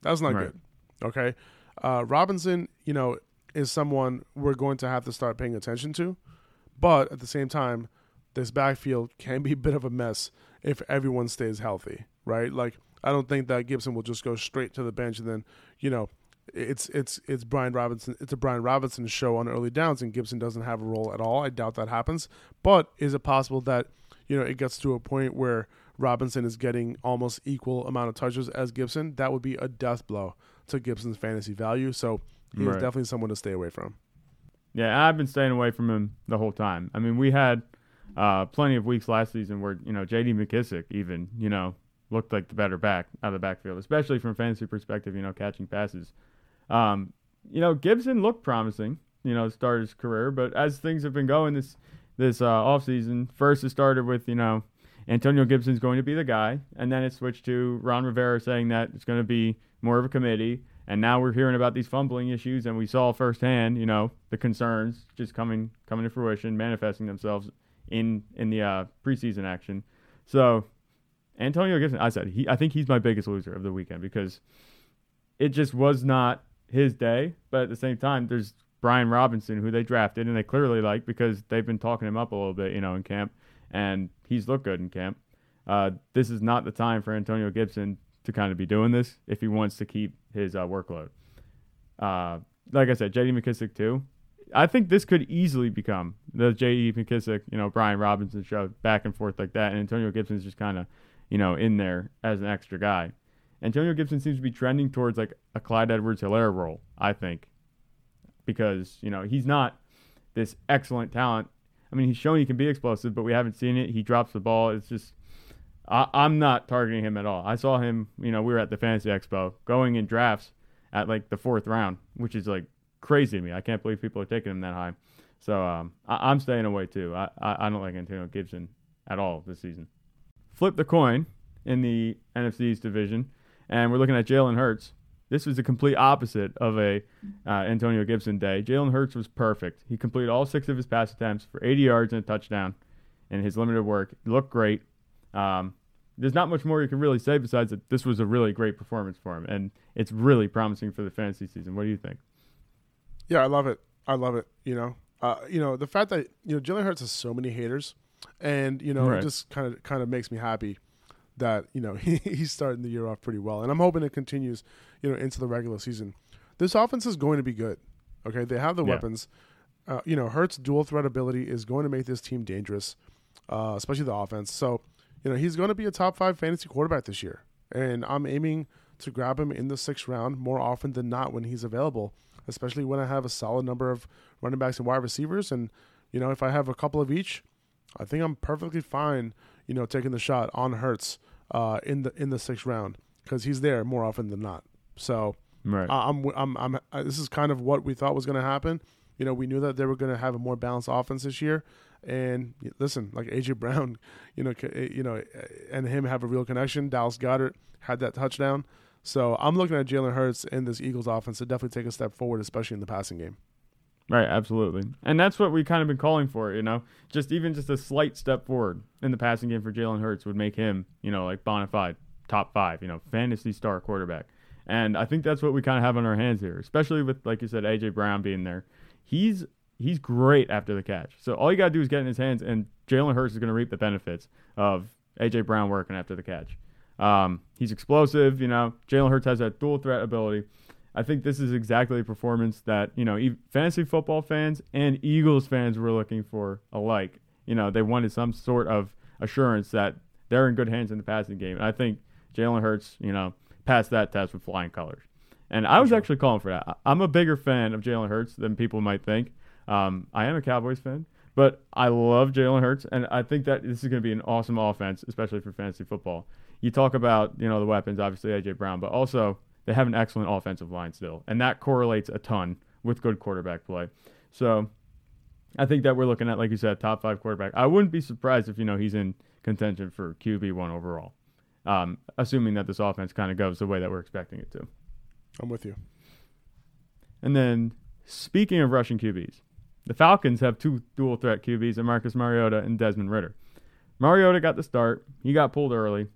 That's not right. good. Okay. Uh, Robinson, you know, is someone we're going to have to start paying attention to. But at the same time, this backfield can be a bit of a mess if everyone stays healthy, right? Like, I don't think that Gibson will just go straight to the bench and then, you know, it's it's it's Brian Robinson. It's a Brian Robinson show on early downs, and Gibson doesn't have a role at all. I doubt that happens. But is it possible that you know it gets to a point where Robinson is getting almost equal amount of touches as Gibson? That would be a death blow to Gibson's fantasy value. So he's right. definitely someone to stay away from. Yeah, I've been staying away from him the whole time. I mean, we had uh, plenty of weeks last season where you know J.D. McKissic even you know looked like the better back out of the backfield, especially from fantasy perspective. You know, catching passes. Um, you know, Gibson looked promising, you know, start his career, but as things have been going this this uh, offseason, first it started with, you know, Antonio Gibson's going to be the guy, and then it switched to Ron Rivera saying that it's going to be more of a committee. And now we're hearing about these fumbling issues, and we saw firsthand, you know, the concerns just coming coming to fruition, manifesting themselves in in the uh, preseason action. So Antonio Gibson, I said he, I think he's my biggest loser of the weekend because it just was not his day. But at the same time, there's Brian Robinson who they drafted and they clearly like because they've been talking him up a little bit, you know, in camp, and he's looked good in camp. Uh, this is not the time for Antonio Gibson to kind of be doing this if he wants to keep his uh, workload. Uh, like I said, J.D. McKissic too. I think this could easily become the J.D. McKissic, you know, Brian Robinson show back and forth like that, and Antonio Gibson's just kind of, you know, in there as an extra guy. Antonio Gibson seems to be trending towards like a Clyde Edwards-Helaire role, I think, because you know he's not this excellent talent. I mean, he's shown he can be explosive, but we haven't seen it. He drops the ball. It's just I, am not targeting him at all. I saw him, you know, we were at the Fantasy Expo going in drafts at like the fourth round, which is like crazy to me. I can't believe people are taking him that high. So um, I, am staying away too. I, I, I don't like Antonio Gibson at all this season. Flip the coin in the NFC East division, and we're looking at Jalen Hurts. This was the complete opposite of a uh, Antonio Gibson day. Jalen Hurts was perfect. He completed all six of his pass attempts for 80 yards and a touchdown in his limited work. Looked great. Um, there's not much more you can really say besides that this was a really great performance for him, and it's really promising for the fantasy season. What do you think? Yeah, I love it. I love it. You know, uh, you know the fact that you know Jalen Hurts has so many haters, and you know right. it just kind of kind of makes me happy that you know <laughs> he, he's starting the year off pretty well, and I'm hoping it continues, you know, into the regular season. This offense is going to be good. Okay, they have the yeah. weapons. Uh, you know, Hurts' dual threat ability is going to make this team dangerous, uh, especially the offense. So you know, he's going to be a top five fantasy quarterback this year. And I'm aiming to grab him in the sixth round more often than not when he's available, especially when I have a solid number of running backs and wide receivers. And, you know, if I have a couple of each, I think I'm perfectly fine, you know, taking the shot on Hurts uh, in the in the sixth round because he's there more often than not. So right. I'm, I'm, I'm, I'm, this is kind of what we thought was going to happen. You know, we knew that they were going to have a more balanced offense this year, and listen, like AJ <laughs> Brown, you know, you know, and him have a real connection. Dallas Goedert had that touchdown. So I'm looking at Jalen Hurts in this Eagles offense to definitely take a step forward, especially in the passing game. Right, absolutely, and that's what we kind of been calling for. You know, just even just a slight step forward in the passing game for Jalen Hurts would make him, you know, like bona fide top five, you know, fantasy star quarterback. And I think that's what we kind of have on our hands here, especially with, like you said, AJ Brown being there. He's he's great after the catch. So all you got to do is get in his hands, and Jalen Hurts is to reap the benefits of AJ Brown working after the catch. Um, he's explosive. You know, Jalen Hurts has that dual threat ability. I think this is exactly the performance that you know fantasy football fans and Eagles fans were looking for alike. You know, they wanted some sort of assurance that they're in good hands in the passing game, and I think Jalen Hurts, you know, passed that test with flying colors. And I was actually calling for that. I'm a bigger fan of Jalen Hurts than people might think. Um, I am a Cowboys fan, but I love Jalen Hurts, and I think that this is going to be an awesome offense, especially for fantasy football. You talk about you know the weapons, obviously AJ Brown, but also they have an excellent offensive line still, and that correlates a ton with good quarterback play. So I think that we're looking at, like you said, top five quarterback. I wouldn't be surprised if you know he's in contention for QB one overall, um, assuming that this offense kind of goes the way that we're expecting it to. I'm with you. And then speaking of rushing QBs, the Falcons have two dual threat QBs in Marcus Mariota and Desmond Ridder. Mariota got the start. He got pulled early,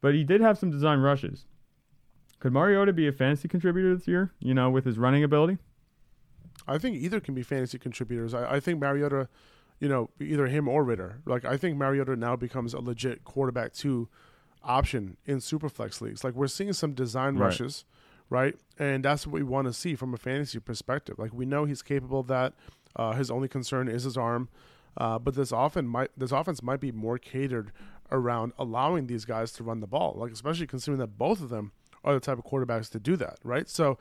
but he did have some design rushes. Could Mariota be a fantasy contributor this year, you know, with his running ability? I think either can be fantasy contributors. I, I think Mariota, you know, either him or Ridder. Like, I think Mariota now becomes a legit quarterback two option in superflex leagues. Like, we're seeing some design right. rushes, right? And that's what we want to see from a fantasy perspective. Like, we know he's capable of that. Uh, his only concern is his arm. Uh, but this often might this offense might be more catered around allowing these guys to run the ball, like especially considering that both of them are the type of quarterbacks to do that, right? So,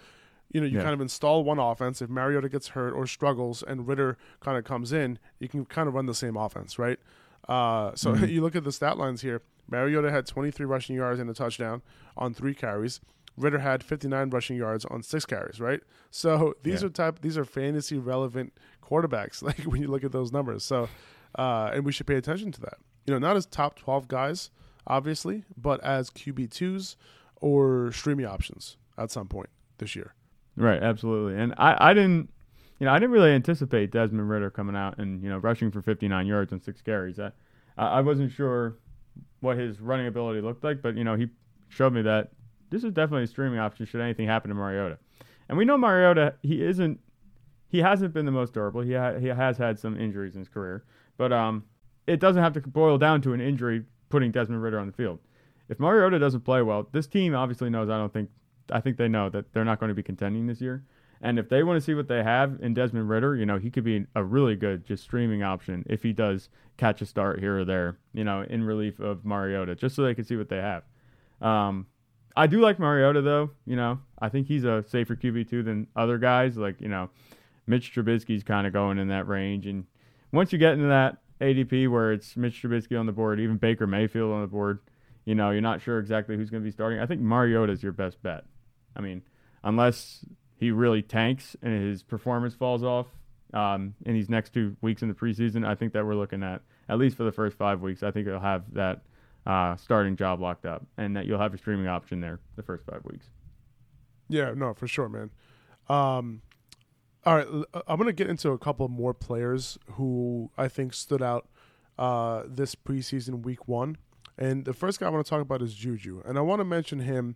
you know, you yeah. kind of install one offense. If Mariota gets hurt or struggles, and Ridder kind of comes in, you can kind of run the same offense, right? Uh, so mm-hmm. <laughs> you look at the stat lines here. Mariota had 23 rushing yards and a touchdown on three carries. Ridder had 59 rushing yards on six carries, right? So <laughs> these yeah. are type these are fantasy relevant quarterbacks. <laughs> Like when you look at those numbers, so uh, and we should pay attention to that. You know, not as top twelve guys, obviously, but as QB twos or streaming options at some point this year. Right, absolutely. And I, I didn't, you know, I didn't really anticipate Desmond Ridder coming out and you know rushing for 59 yards and six carries. I, I wasn't sure what his running ability looked like, but you know he showed me that this is definitely a streaming option should anything happen to Mariota. And we know Mariota, he isn't, he hasn't been the most durable. He ha- he has had some injuries in his career, but um, it doesn't have to boil down to an injury putting Desmond Ridder on the field. If Mariota doesn't play well, this team obviously knows. I don't think I think they know that they're not going to be contending this year. And if they want to see what they have in Desmond Ridder, you know, he could be a really good just streaming option if he does catch a start here or there, you know, in relief of Mariota, just so they can see what they have. Um, I do like Mariota though. You know, I think he's a safer QB two than other guys. Like you know, Mitch Trubisky's kind of going in that range, and once you get into that ADP where it's Mitch Trubisky on the board, even Baker Mayfield on the board, you know, you're not sure exactly who's going to be starting. I think Mariota is your best bet. I mean, unless he really tanks and his performance falls off um, in these next two weeks in the preseason, I think that we're looking at at least for the first five weeks. I think he'll have that uh, starting job locked up, and that you'll have a streaming option there the first five weeks. Yeah, no, for sure, man. Um, all right, uh, I'm going to get into a couple more players who I think stood out uh, this preseason week one. And the first guy I want to talk about is Juju. And I want to mention him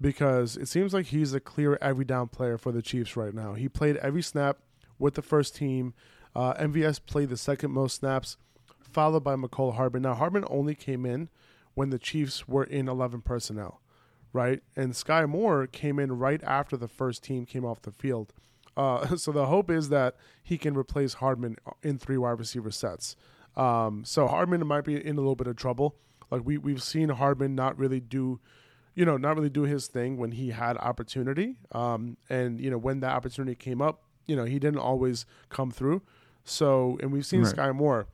because it seems like he's a clear every down player for the Chiefs right now. He played every snap with the first team. Uh, MVS played the second most snaps, followed by Mecole Hardman. Now, Hardman only came in when the Chiefs were in 11 personnel, right? And Skyy Moore came in right after the first team came off the field. Uh, <laughs> so the hope is that he can replace Hardman in three wide receiver sets. Um, so Hardman might be in a little bit of trouble. Like we we've seen Hardman not really do you know, not really do his thing when he had opportunity. Um, and you know, when that opportunity came up, you know, he didn't always come through. So, and we've seen right. Skyy Moore,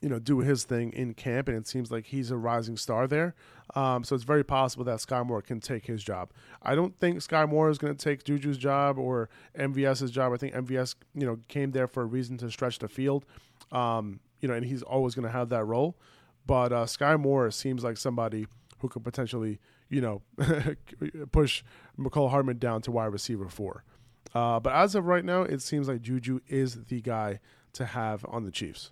you know, do his thing in camp, and it seems like he's a rising star there. Um, so it's very possible that Skyy Moore can take his job. I don't think Skyy Moore is going to take Juju's job or MVS's job. I think MVS, you know, came there for a reason to stretch the field. Um, you know, and he's always going to have that role. But uh, Skyy Moore seems like somebody who could potentially, you know, <laughs> push Mecole Hardman down to wide receiver four. Uh, but as of right now, it seems like Juju is the guy to have on the Chiefs.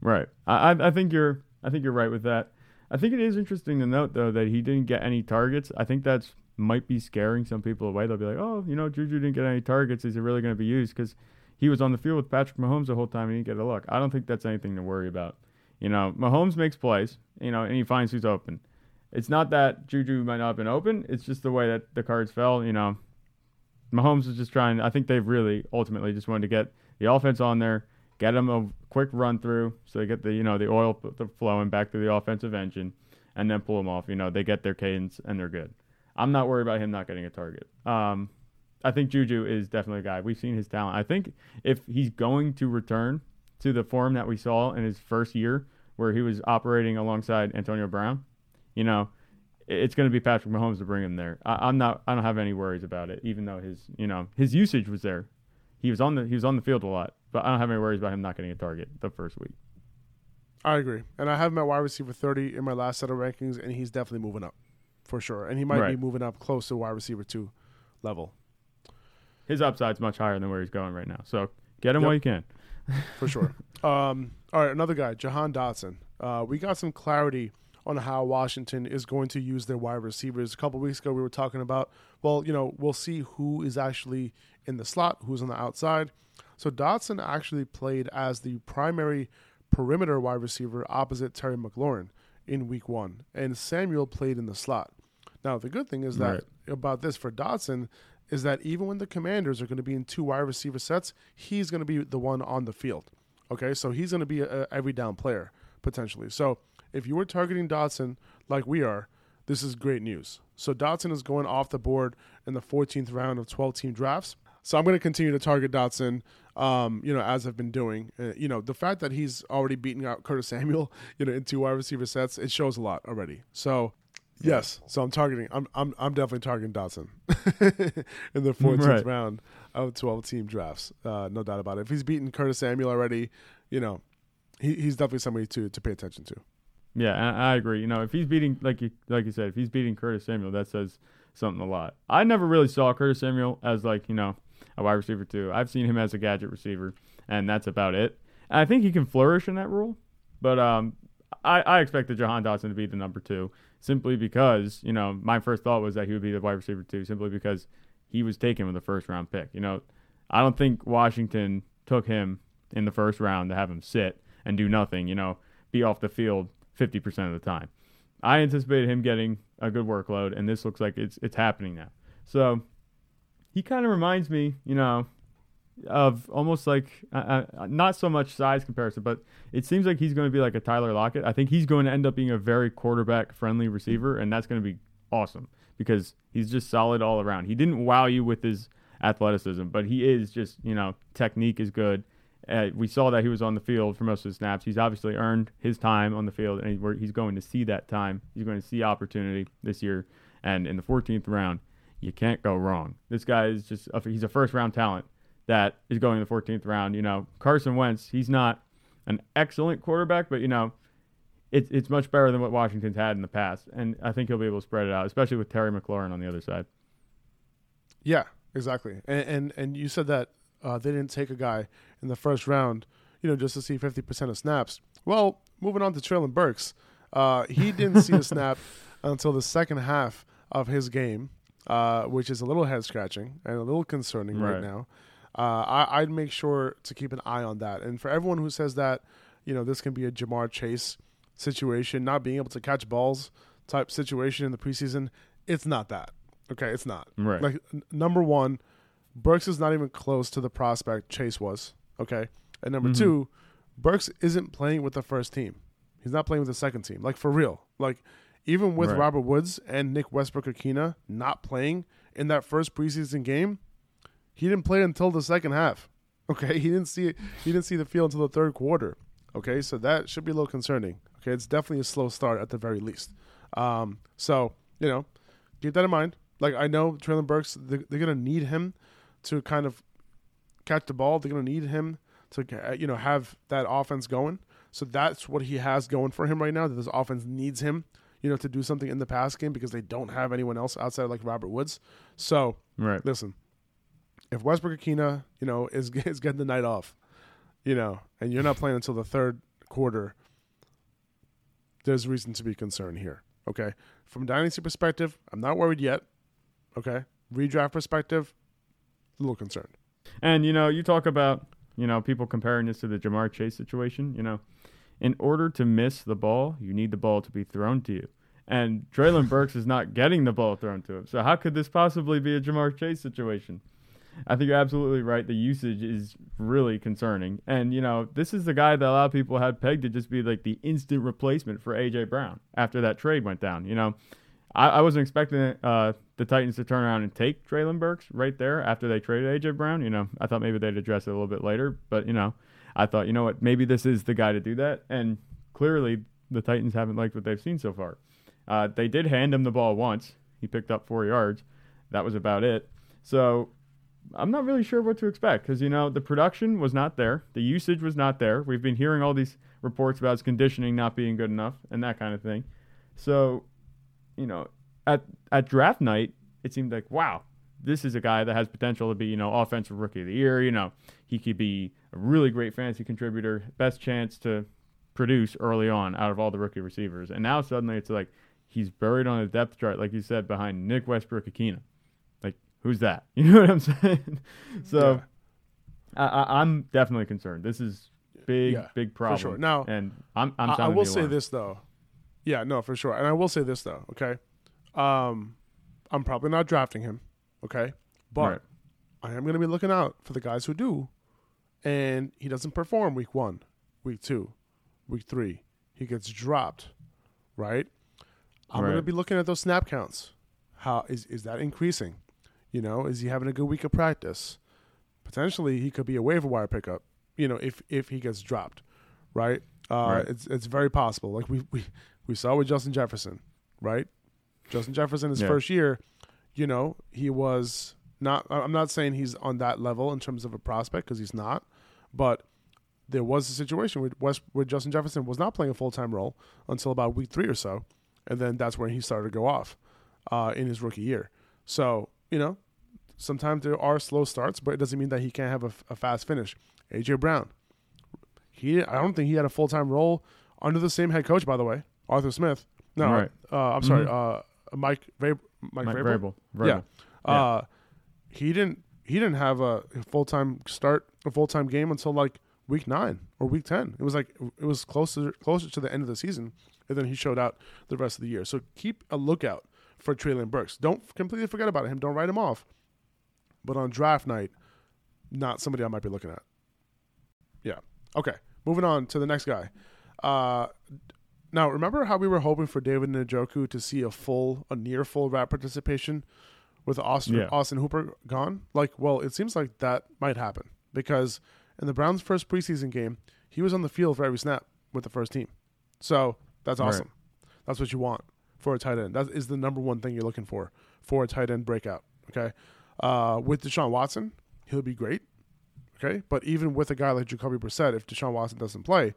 Right. I I think you're I think you're right with that. I think it is interesting to note though that he didn't get any targets. I think that's might be scaring some people away. They'll be like, oh, you know, Juju didn't get any targets. Is he really going to be used? Because he was on the field with Patrick Mahomes the whole time and he didn't get a look. I don't think that's anything to worry about. You know, Mahomes makes plays, you know, and he finds who's open it's not that Juju might not have been open. It's just the way that the cards fell. You know, Mahomes is just trying. I think they've really ultimately just wanted to get the offense on there, get them a quick run through, so they get the you know the oil flowing back to the offensive engine, and then pull them off. You know, they get their cadence and they're good. I'm not worried about him not getting a target. Um, I think Juju is definitely a guy. We've seen his talent. I think if he's going to return to the form that we saw in his first year, where he was operating alongside Antonio Brown, you know, it's going to be Patrick Mahomes to bring him there. I, am not. I don't have any worries about it, even though his you know his usage was there. He was on the he was on the field a lot, but I don't have any worries about him not getting a target the first week. I agree, and I have him at wide receiver 30 in my last set of rankings, and he's definitely moving up for sure, and he might right. be moving up close to wide receiver two level. His upside's much higher than where he's going right now, so get him yep. while you can. For sure. <laughs> Um, all right, another guy, Jahan Dotson. Uh, we got some clarity on how Washington is going to use their wide receivers. A couple weeks ago, we were talking about, well, you know, we'll see who is actually in the slot, who's on the outside. So Dotson actually played as the primary perimeter wide receiver opposite Terry McLaurin in week one, and Samuel played in the slot. Now, the good thing is that right. about this for Dotson is that even when the commanders are going to be in two wide receiver sets, he's going to be the one on the field. Okay, so he's going to be a, every down player potentially. So if you were targeting Dotson like we are, this is great news. So Dotson is going off the board in the 14th round of 12 team drafts. So I'm going to continue to target Dotson, um, you know, as I've been doing. Uh, you know, the fact that he's already beaten out Curtis Samuel, <laughs> you know, in two wide receiver sets, it shows a lot already. So yes, so I'm targeting. I'm I'm I'm definitely targeting Dotson <laughs> in the 14th right. round of 12 team drafts. Uh, no doubt about it. If he's beaten Curtis Samuel already, you know, he, he's definitely somebody to to pay attention to. Yeah, and I agree. You know, if he's beating like you like you said, if he's beating Curtis Samuel, that says something a lot. I never really saw Curtis Samuel as like you know a wide receiver too. I've seen him as a gadget receiver, and that's about it. And I think he can flourish in that role, but um, I, I expected Jahan Dotson to be the number two simply because you know my first thought was that he would be the wide receiver too, simply because he was taken with a first round pick. You know, I don't think Washington took him in the first round to have him sit and do nothing. You know, be off the field 50% of the time. I anticipated him getting a good workload, and this looks like it's it's happening now. So he kind of reminds me, you know, of almost like uh, uh, not so much size comparison, but it seems like he's going to be like a Tyler Lockett. I think he's going to end up being a very quarterback friendly receiver, and that's going to be awesome because he's just solid all around. He didn't wow you with his athleticism, but he is just you know technique is good. Uh, we saw that he was on the field for most of the snaps. He's obviously earned his time on the field, and he's going to see that time. He's going to see opportunity this year. And in the 14th round, you can't go wrong. This guy is just a, he's a first round talent that is going in the 14th round. You know, Carson Wentz, he's not an excellent quarterback, but you know, it's it's much better than what Washington's had in the past, and I think he'll be able to spread it out, especially with Terry McLaurin on the other side. Yeah, exactly. And and, and you said that uh, they didn't take a guy in the first round, you know, just to see 50% of snaps. Well, moving on to Treylon Burks, uh, he didn't see a <laughs> snap until the second half of his game, uh, which is a little head scratching and a little concerning right, right now. Uh, I, I'd make sure to keep an eye on that. And for everyone who says that, you know, this can be a Ja'Marr Chase situation, not being able to catch balls type situation in the preseason, it's not that. Okay, it's not. Right. Like n- number one, Burks is not even close to the prospect Chase was. Okay, and number mm-hmm. two, Burks isn't playing with the first team. He's not playing with the second team. Like for real. Like even with right. Robert Woods and Nick Westbrook-Ikhine not playing in that first preseason game, he didn't play until the second half. Okay, he didn't see it. He didn't see the field until the third quarter. Okay, so that should be a little concerning. Okay, it's definitely a slow start at the very least. Um, so you know, keep that in mind. Like I know Treylon Burks, they're, they're gonna need him to kind of catch the ball. They're going to need him to you know have that offense going. So that's what he has going for him right now. That this offense needs him, you know, to do something in the pass game because they don't have anyone else outside like Robert Woods. So right. listen, if Westbrook-Ikhine, you know, is <laughs> is getting the night off, you know, and you're not playing until the third quarter, there's reason to be concerned here. Okay, from dynasty perspective, I'm not worried yet. Okay, redraft perspective, a little concerned. And you know, you talk about you know people comparing this to the Ja'Marr Chase situation. You know, in order to miss the ball, you need the ball to be thrown to you. And Treylon Burks is not getting the ball thrown to him. So how could this possibly be a Ja'Marr Chase situation? I think you're absolutely right. The usage is really concerning. And, you know, this is the guy that a lot of people had pegged to just be like the instant replacement for A.J. Brown after that trade went down. You know, I, I wasn't expecting uh, the Titans to turn around and take Treylon Burks right there after they traded AJ Brown. You know, I thought maybe they'd address it a little bit later, but you know, I thought, you know what, maybe this is the guy to do that. And clearly, the Titans haven't liked what they've seen so far. Uh, they did hand him the ball once. He picked up four yards. That was about it. So I'm not really sure what to expect because, you know, the production was not there. The usage was not there. We've been hearing all these reports about his conditioning not being good enough and that kind of thing. So you know, at at draft night, it seemed like wow, this is a guy that has potential to be, you know, offensive rookie of the year. You know, he could be a really great fantasy contributor, best chance to produce early on out of all the rookie receivers. And now suddenly it's like he's buried on a depth chart, like you said, behind Nick Westbrook-Ikhine. Like, who's that? <laughs> You know what I'm saying? <laughs> so yeah. I, am definitely concerned. This is big, yeah, big problem. Sure. Now, and I'm, I'm I, I will say this though. Yeah, no, for sure. And I will say this though, okay? Um, I'm probably not drafting him, okay? But right. I am going to be looking out for the guys who do. And he doesn't perform week one, week two, week three. He gets dropped, right? I'm right. going to be looking at those snap counts. How is is that increasing? You know, is he having a good week of practice? Potentially, he could be a waiver wire pickup. You know, if if he gets dropped, right? Uh, right. It's it's very possible. Like we we we saw with Justin Jefferson, right? Justin Jefferson, his yeah. first year, you know, he was not. I'm not saying he's on that level in terms of a prospect because he's not, but there was a situation where West where Justin Jefferson was not playing a full time role until about week three or so, and then that's when he started to go off uh, in his rookie year. So you know, sometimes there are slow starts, but it doesn't mean that he can't have a, a fast finish. AJ Brown, he I don't think he had a full time role under the same head coach, by the way, Arthur Smith. No, Right. uh, I'm sorry, Mhm. uh, Mike Vrab- Mike, Mike Vrabel? Vrabel. Vrabel. Yeah. Yeah. Uh, he didn't he didn't have a full time start a full time game until like week nine or week ten. It was like it was closer closer to the end of the season, and then he showed out the rest of the year. So keep a lookout for Treylon Burks. Don't completely forget about him. Don't write him off. But on draft night, not somebody I might be looking at. Yeah. Okay. Moving on to the next guy. Uh, now, remember how we were hoping for David Njoku to see a full, a near full rap participation with Austin Yeah. Austin Hooper gone? Like, well, it seems like that might happen because in the Browns' first preseason game, he was on the field for every snap with the first team. So that's Right. awesome. That's what you want for a tight end. That is the number one thing you're looking for for a tight end breakout. Okay, uh, with Deshaun Watson, he'll be great. Okay, but even with a guy like Jacoby Brissett, if Deshaun Watson doesn't play,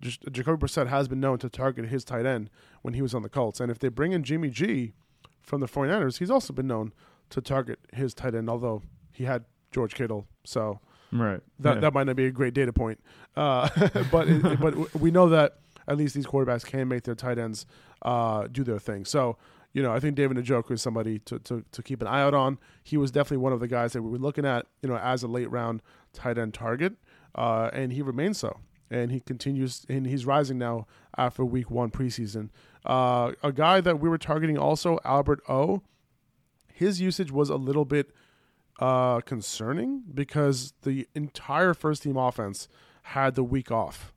just, Jacoby Brissett has been known to target his tight end when he was on the Colts. And if they bring in Jimmy G from the 49ers, he's also been known to target his tight end, although he had George Kittle. So Right. that, Yeah. that might not be a great data point. Uh, <laughs> but it, but we know that at least these quarterbacks can make their tight ends uh, do their thing. So, you know, I think David Njoku is somebody to, to, to keep an eye out on. He was definitely one of the guys that we were looking at, you know, as a late round tight end target, uh, and he remains so. And he continues, and he's rising now after week one preseason. Uh, a guy that we were targeting also, Albert O. His usage was a little bit uh, concerning because the entire first team offense had the week off,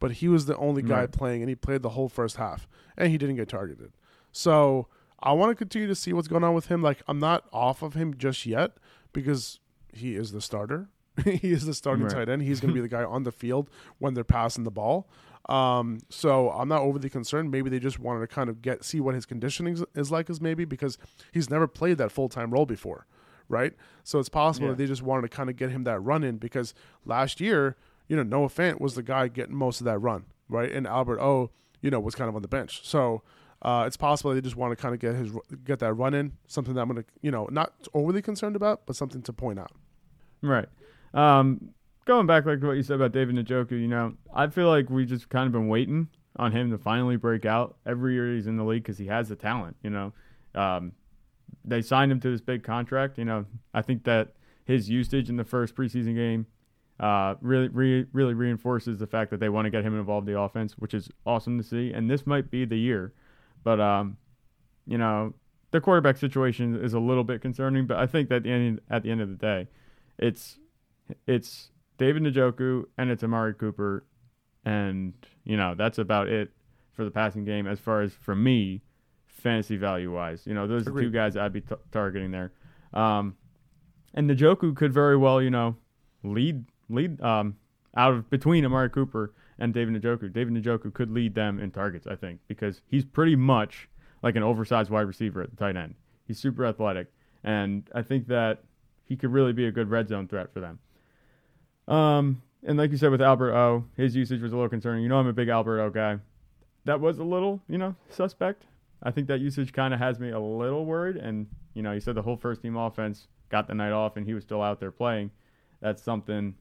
but he was the only guy Right. playing, and he played the whole first half, and he didn't get targeted. So I want to continue to see what's going on with him. Like I'm not off of him just yet because he is the starter. <laughs> he is the starting Right. tight end. He's going to be the guy on the field when they're passing the ball. Um, so I'm not overly concerned. Maybe they just wanted to kind of get see what his conditioning is- is like, as maybe because he's never played that full time role before, right? So it's possible Yeah. that they just wanted to kind of get him that run in because last year, you know, Noah Fant was the guy getting most of that run, right? And Albert O, you know, was kind of on the bench. So uh, it's possible they just want to kind of get his get that run in, something that I'm gonna, you know, not overly concerned about, but something to point out. Right. Um, going back like what you said about David Njoku, you know, I feel like we just kind of been waiting on him to finally break out every year he's in the league because he has the talent. You know, um, they signed him to this big contract. You know, I think that his usage in the first preseason game uh, really, re- really reinforces the fact that they want to get him involved in the offense, which is awesome to see. And this might be the year, but um, you know, the quarterback situation is a little bit concerning. But I think that at the end, at the end of the day, it's it's David Njoku and it's Amari Cooper, and you know that's about it for the passing game as far as for me, fantasy value wise. You know those are the two guys I'd be t- targeting there, um, and Njoku could very well you know lead lead um, out of between Amari Cooper and David Njoku. David Njoku could lead them in targets, I think, because he's pretty much like an oversized wide receiver at the tight end. He's super athletic, and I think that he could really be a good red zone threat for them. Um, and like you said with Albert O, his usage was a little concerning. You know, I'm a big Albert O guy. That was a little, you know, suspect. I think that usage kind of has me a little worried. And you know, you said the whole first team offense got the night off, and he was still out there playing. That's something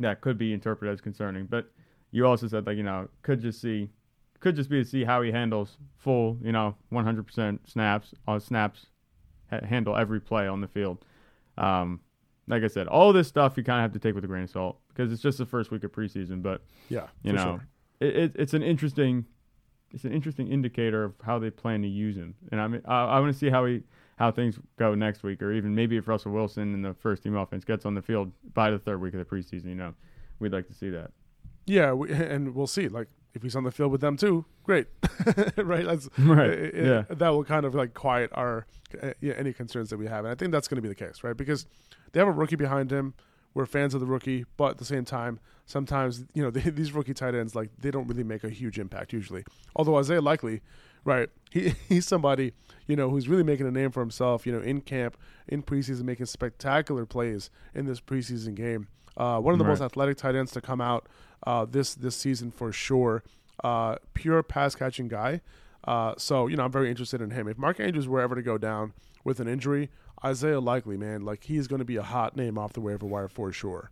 that could be interpreted as concerning. But you also said like you know could just see could just be to see how he handles full you know 100% snaps on snaps ha- handle every play on the field. Um, like I said, all this stuff you kind of have to take with a grain of salt because it's just the first week of preseason. But Yeah, you know, sure. it, it, it's an interesting it's an interesting indicator of how they plan to use him. And I mean, I, I want to see how he how things go next week, or even maybe if Russell Wilson and the first team offense gets on the field by the third week of the preseason. You know, we'd like to see that. Yeah, we, <laughs> and we'll see. Like if he's on the field with them too, great, <laughs> right? That's Right, it- yeah. That will kind of like quiet our uh, any concerns that we have, and I think that's going to be the case, right? Because they have a rookie behind him. We're fans of the rookie, but at the same time, sometimes you know <laughs> they, these rookie tight ends like they don't really make a huge impact usually. Although Isaiah Likely, right? He he's somebody you know who's really making a name for himself. You know, in camp, in preseason, making spectacular plays in this preseason game. Uh, one of the Right. most athletic tight ends to come out uh, this this season for sure. Uh, pure pass catching guy. Uh, so you know, I'm very interested in him. If Mark Andrews were ever to go down with an injury, Isaiah Likely, man, like he's going to be a hot name off the waiver wire for sure.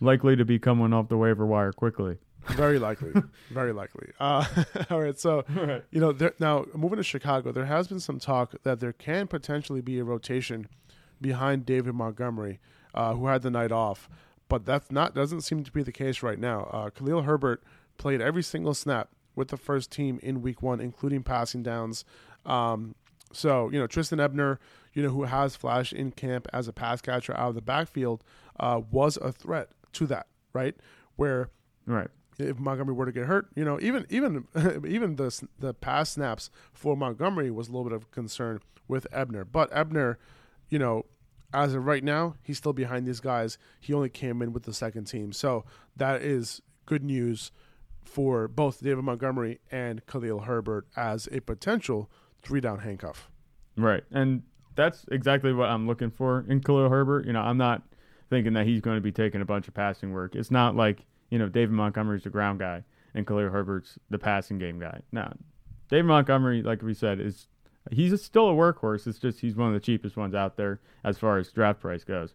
Likely to be coming off the waiver wire quickly. Very <laughs> likely, very likely. Uh, <laughs> all right, so Right. you know, there, now moving to Chicago, there has been some talk that there can potentially be a rotation behind David Montgomery, uh, who had the night off, but that's not doesn't seem to be the case right now. Uh, Khalil Herbert played every single snap with the first team in Week One, including passing downs. Um, so you know, Trestan Ebner, you know, who has flashed in camp as a pass catcher out of the backfield, uh, was a threat to that, right? Where Right. if Montgomery were to get hurt, you know, even even <laughs> even the the pass snaps for Montgomery was a little bit of concern with Ebner, but Ebner, you know, as of right now, he's still behind these guys. He only came in with the second team, so that is good news for both David Montgomery and Khalil Herbert as a potential three down handcuff. Right. And that's exactly what I'm looking for in Khalil Herbert. You know, I'm not thinking that he's going to be taking a bunch of passing work. It's not like, you know, David Montgomery's the ground guy and Khalil Herbert's the passing game guy. No. David Montgomery, like we said, is he's still a workhorse. It's just he's one of the cheapest ones out there as far as draft price goes.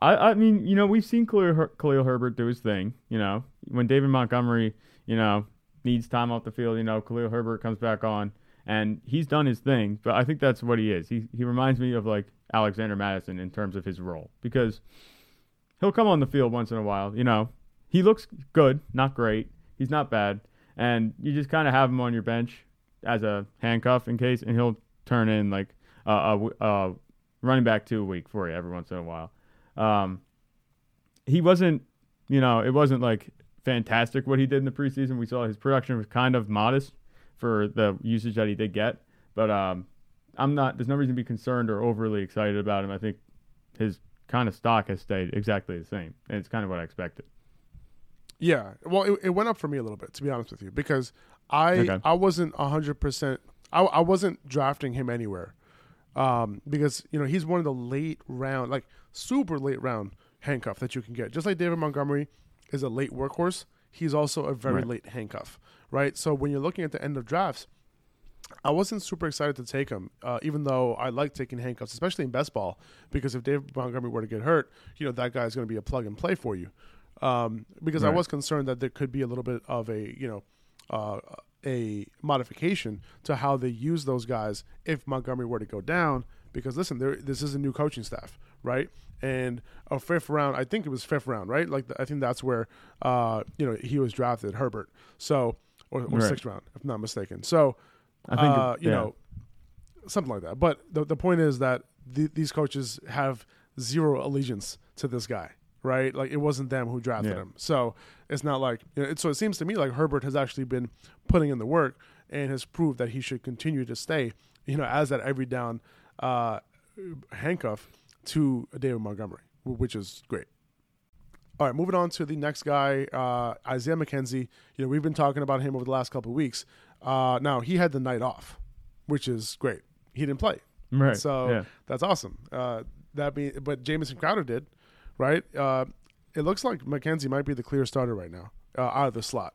I, I mean, you know, we've seen Khalil, Khalil Herbert do his thing. You know, when David Montgomery, you know, needs time off the field, you know, Khalil Herbert comes back on and he's done his thing. But I think that's what he is. He he reminds me of like Alexander Mattison in terms of his role because he'll come on the field once in a while. You know, he looks good, not great. He's not bad, and you just kind of have him on your bench as a handcuff in case, and he'll turn in like a, a, a running back two a week for you every once in a while. Um, he wasn't, you know, it wasn't like fantastic what he did in the preseason. We saw his production was kind of modest for the usage that he did get, but um, I'm not. There's no reason to be concerned or overly excited about him. I think his kind of stock has stayed exactly the same, and it's kind of what I expected. Yeah, well, it, it went up for me a little bit to be honest with you because I Okay. I wasn't hundred percent. I I wasn't drafting him anywhere, um, because you know he's one of the late round, like super late round handcuff that you can get. Just like David Montgomery is a late workhorse, he's also a very Right. late handcuff, right? So when you're looking at the end of drafts, I wasn't super excited to take him, uh, even though I like taking handcuffs, especially in best ball, because if David Montgomery were to get hurt, you know that guy's going to be a plug and play for you. Um, because I was concerned that there could be a little bit of a you know uh, a modification to how they use those guys if Montgomery were to go down. Because listen, there this is a new coaching staff, right? And a fifth round, I think it was fifth round, right? Like I think that's where uh, you know he was drafted, Herbert. So or, or Right. sixth round, if I'm not mistaken. So I think, uh, it- you yeah. know, something like that. But the the point is that th- these coaches have zero allegiance to this guy, right? Like it wasn't them who drafted Yeah. him, so it's not like. You know, it, so it seems to me like Herbert has actually been putting in the work and has proved that he should continue to stay, you know, as that every down uh, handcuff to David Montgomery, which is great. All right, moving on to the next guy, uh, Isaiah McKenzie. You know, we've been talking about him over the last couple of weeks. Uh, now he had the night off, which is great. He didn't play, right. so yeah. that's awesome. Uh, that be, but Jamison Crowder did, right? It looks like McKenzie might be the clear starter right now uh, out of the slot,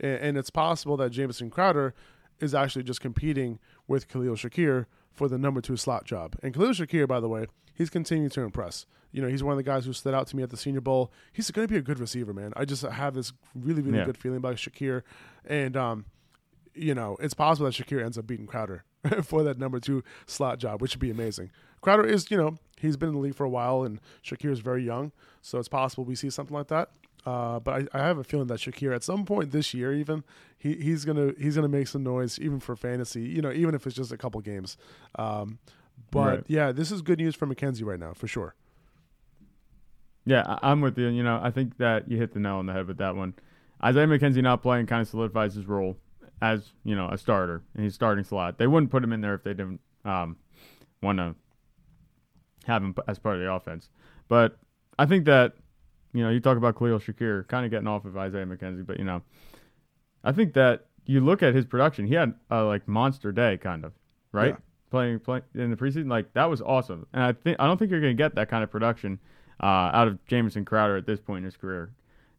and, and it's possible that Jamison Crowder is actually just competing with Khalil Shakir for the number two slot job. And Khalil Shakir, by the way, he's continuing to impress. You know, he's one of the guys who stood out to me at the Senior Bowl. He's going to be a good receiver, man. I just have this really, really Yeah. good feeling about Shakir, and um, you know, it's possible that Shakir ends up beating Crowder <laughs> for that number two slot job, which would be amazing. Crowder is, you know, he's been in the league for a while, and Shakir is very young, so it's possible we see something like that. Uh, but I, I have a feeling that Shakir, at some point this year, even he, he's gonna he's gonna make some noise, even for fantasy. You know, even if it's just a couple games. Um, but Right. yeah, this is good news for McKenzie right now for sure. Yeah, I'm with you. You know, I think that you hit the nail on the head with that one. Isaiah McKenzie not playing kind of solidifies his role as you know a starter in his starting slot. They wouldn't put him in there if they didn't um, want to have him as part of the offense. But I think that you know you talk about Khalil Shakir kind of getting off of Isaiah McKenzie, but you know I think that you look at his production. He had a like monster day, kind of right Yeah. playing playing in the preseason. Like that was awesome, and I think I don't think you're going to get that kind of production uh, out of Jamison Crowder at this point in his career.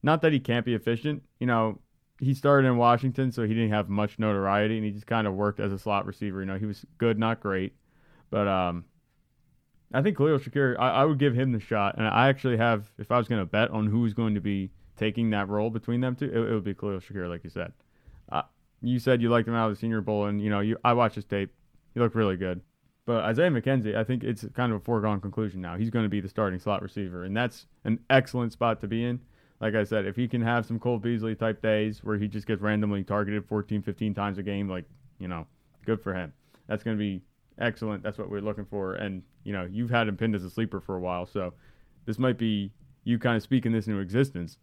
Not that he can't be efficient. You know, he started in Washington, so he didn't have much notoriety, and he just kind of worked as a slot receiver. You know, he was good, not great, but um, I think Khalil Shakir, I, I would give him the shot, and I actually have, if I was going to bet on who's going to be taking that role between them two, it, it would be Khalil Shakir, like you said. Uh, you said you liked him out of the Senior Bowl, and you know, you I watched his tape. He looked really good. But Isaiah McKenzie, I think it's kind of a foregone conclusion now. He's going to be the starting slot receiver, and that's an excellent spot to be in. Like I said, if he can have some Cole Beasley type days where he just gets randomly targeted 14, 15 times a game, like, you know, good for him. That's going to be excellent. That's what we're looking for. And, you know, you've had him pinned as a sleeper for a while, so this might be you kind of speaking this into existence.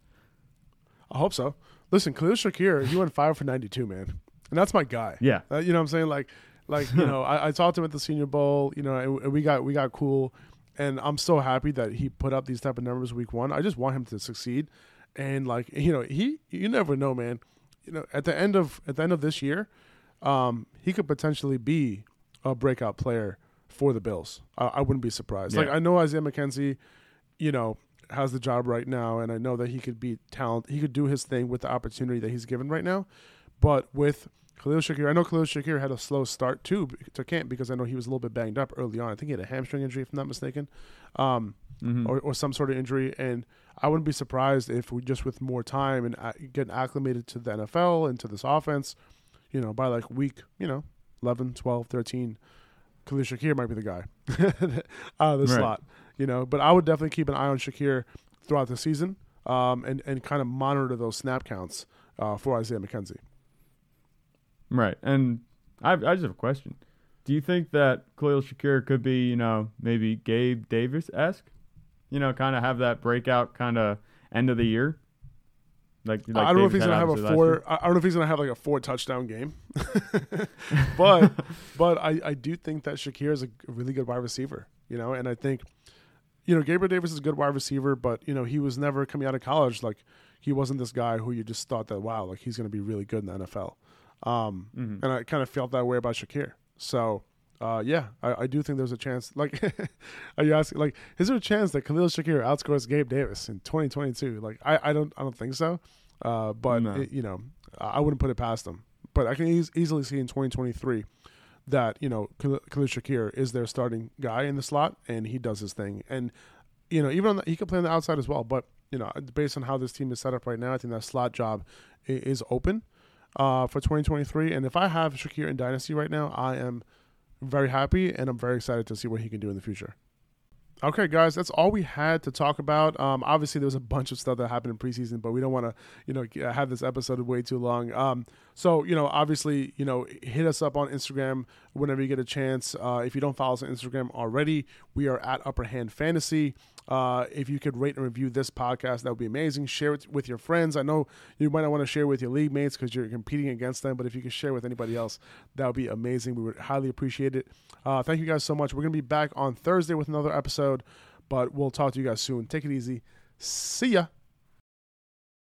I hope so. Listen, Khalil Shakir, he went five for 92, man. And that's my guy. Yeah. Uh, you know what I'm saying? Like, like you know, <laughs> I, I, talked to him at the Senior Bowl, you know, and, and, we got we got cool, and I'm so happy that he put up these type of numbers week one. I just want him to succeed, and like you know, he you never know, man. You know, at the end of at the end of this year, um, he could potentially be a breakout player for the Bills. I, I wouldn't be surprised. Yeah. Like I know Isaiah McKenzie, you know, has the job right now, and I know that he could be talent. He could do his thing with the opportunity that he's given right now, but with Khalil Shakir, I know Khalil Shakir had a slow start too to camp because I know he was a little bit banged up early on. I think he had a hamstring injury, if I'm not mistaken, um, mm-hmm. or, or, some sort of injury. And I wouldn't be surprised if we just with more time and uh, getting acclimated to the NFL and to this offense, you know, by like week, you know, 11, 12, 13, Khalil Shakir might be the guy <laughs> out of the right. slot, you know. But I would definitely keep an eye on Shakir throughout the season um, and, and kind of monitor those snap counts uh, for Isaiah McKenzie. Right. And I, I just have a question. Do you think that Khalil Shakir could be, you know, maybe Gabe Davis esque? You know, kind of have that breakout kind of end of the year? Like, like I don't know if he's gonna have a four. I don't know if he's gonna have like a four touchdown game, <laughs> <laughs> but but I, I do think that Shakir is a really good wide receiver. You know, and I think you know Gabriel Davis is a good wide receiver, but you know he was never coming out of college like he wasn't this guy who you just thought that wow like he's gonna be really good in the NFL. Um, mm-hmm. And I kind of felt that way about Shakir. So, uh, yeah, I, I, do think there's a chance. Like, <laughs> are you asking? Like, is there a chance that Khalil Shakir outscores Gabe Davis in 2022? Like, I, I don't I don't think so. Uh, but no. it, you know, I wouldn't put it past them. But I can e- easily see in 2023 that you know Khalil Shakir is their starting guy in the slot, and he does his thing. And you know, even on the, he could play on the outside as well. But you know, based on how this team is set up right now, I think that slot job is open uh, for 2023. And if I have Shakir in Dynasty right now, I am very happy and I'm very excited to see what he can do in the future. Okay, guys, that's all we had to talk about. Um, obviously, there was a bunch of stuff that happened in preseason, but we don't want to, you know, have this episode way too long. Um, so, you know, obviously, you know, hit us up on Instagram whenever you get a chance. Uh, if you don't follow us on Instagram already, we are at Upper Hand Fantasy. Uh, if you could rate and review this podcast, that would be amazing. Share it with your friends. I know you might not want to share with your league mates because you're competing against them, but if you could share with anybody else, that would be amazing. We would highly appreciate it. Uh, thank you guys so much. We're going to be back on Thursday with another episode, but we'll talk to you guys soon. Take it easy. See ya.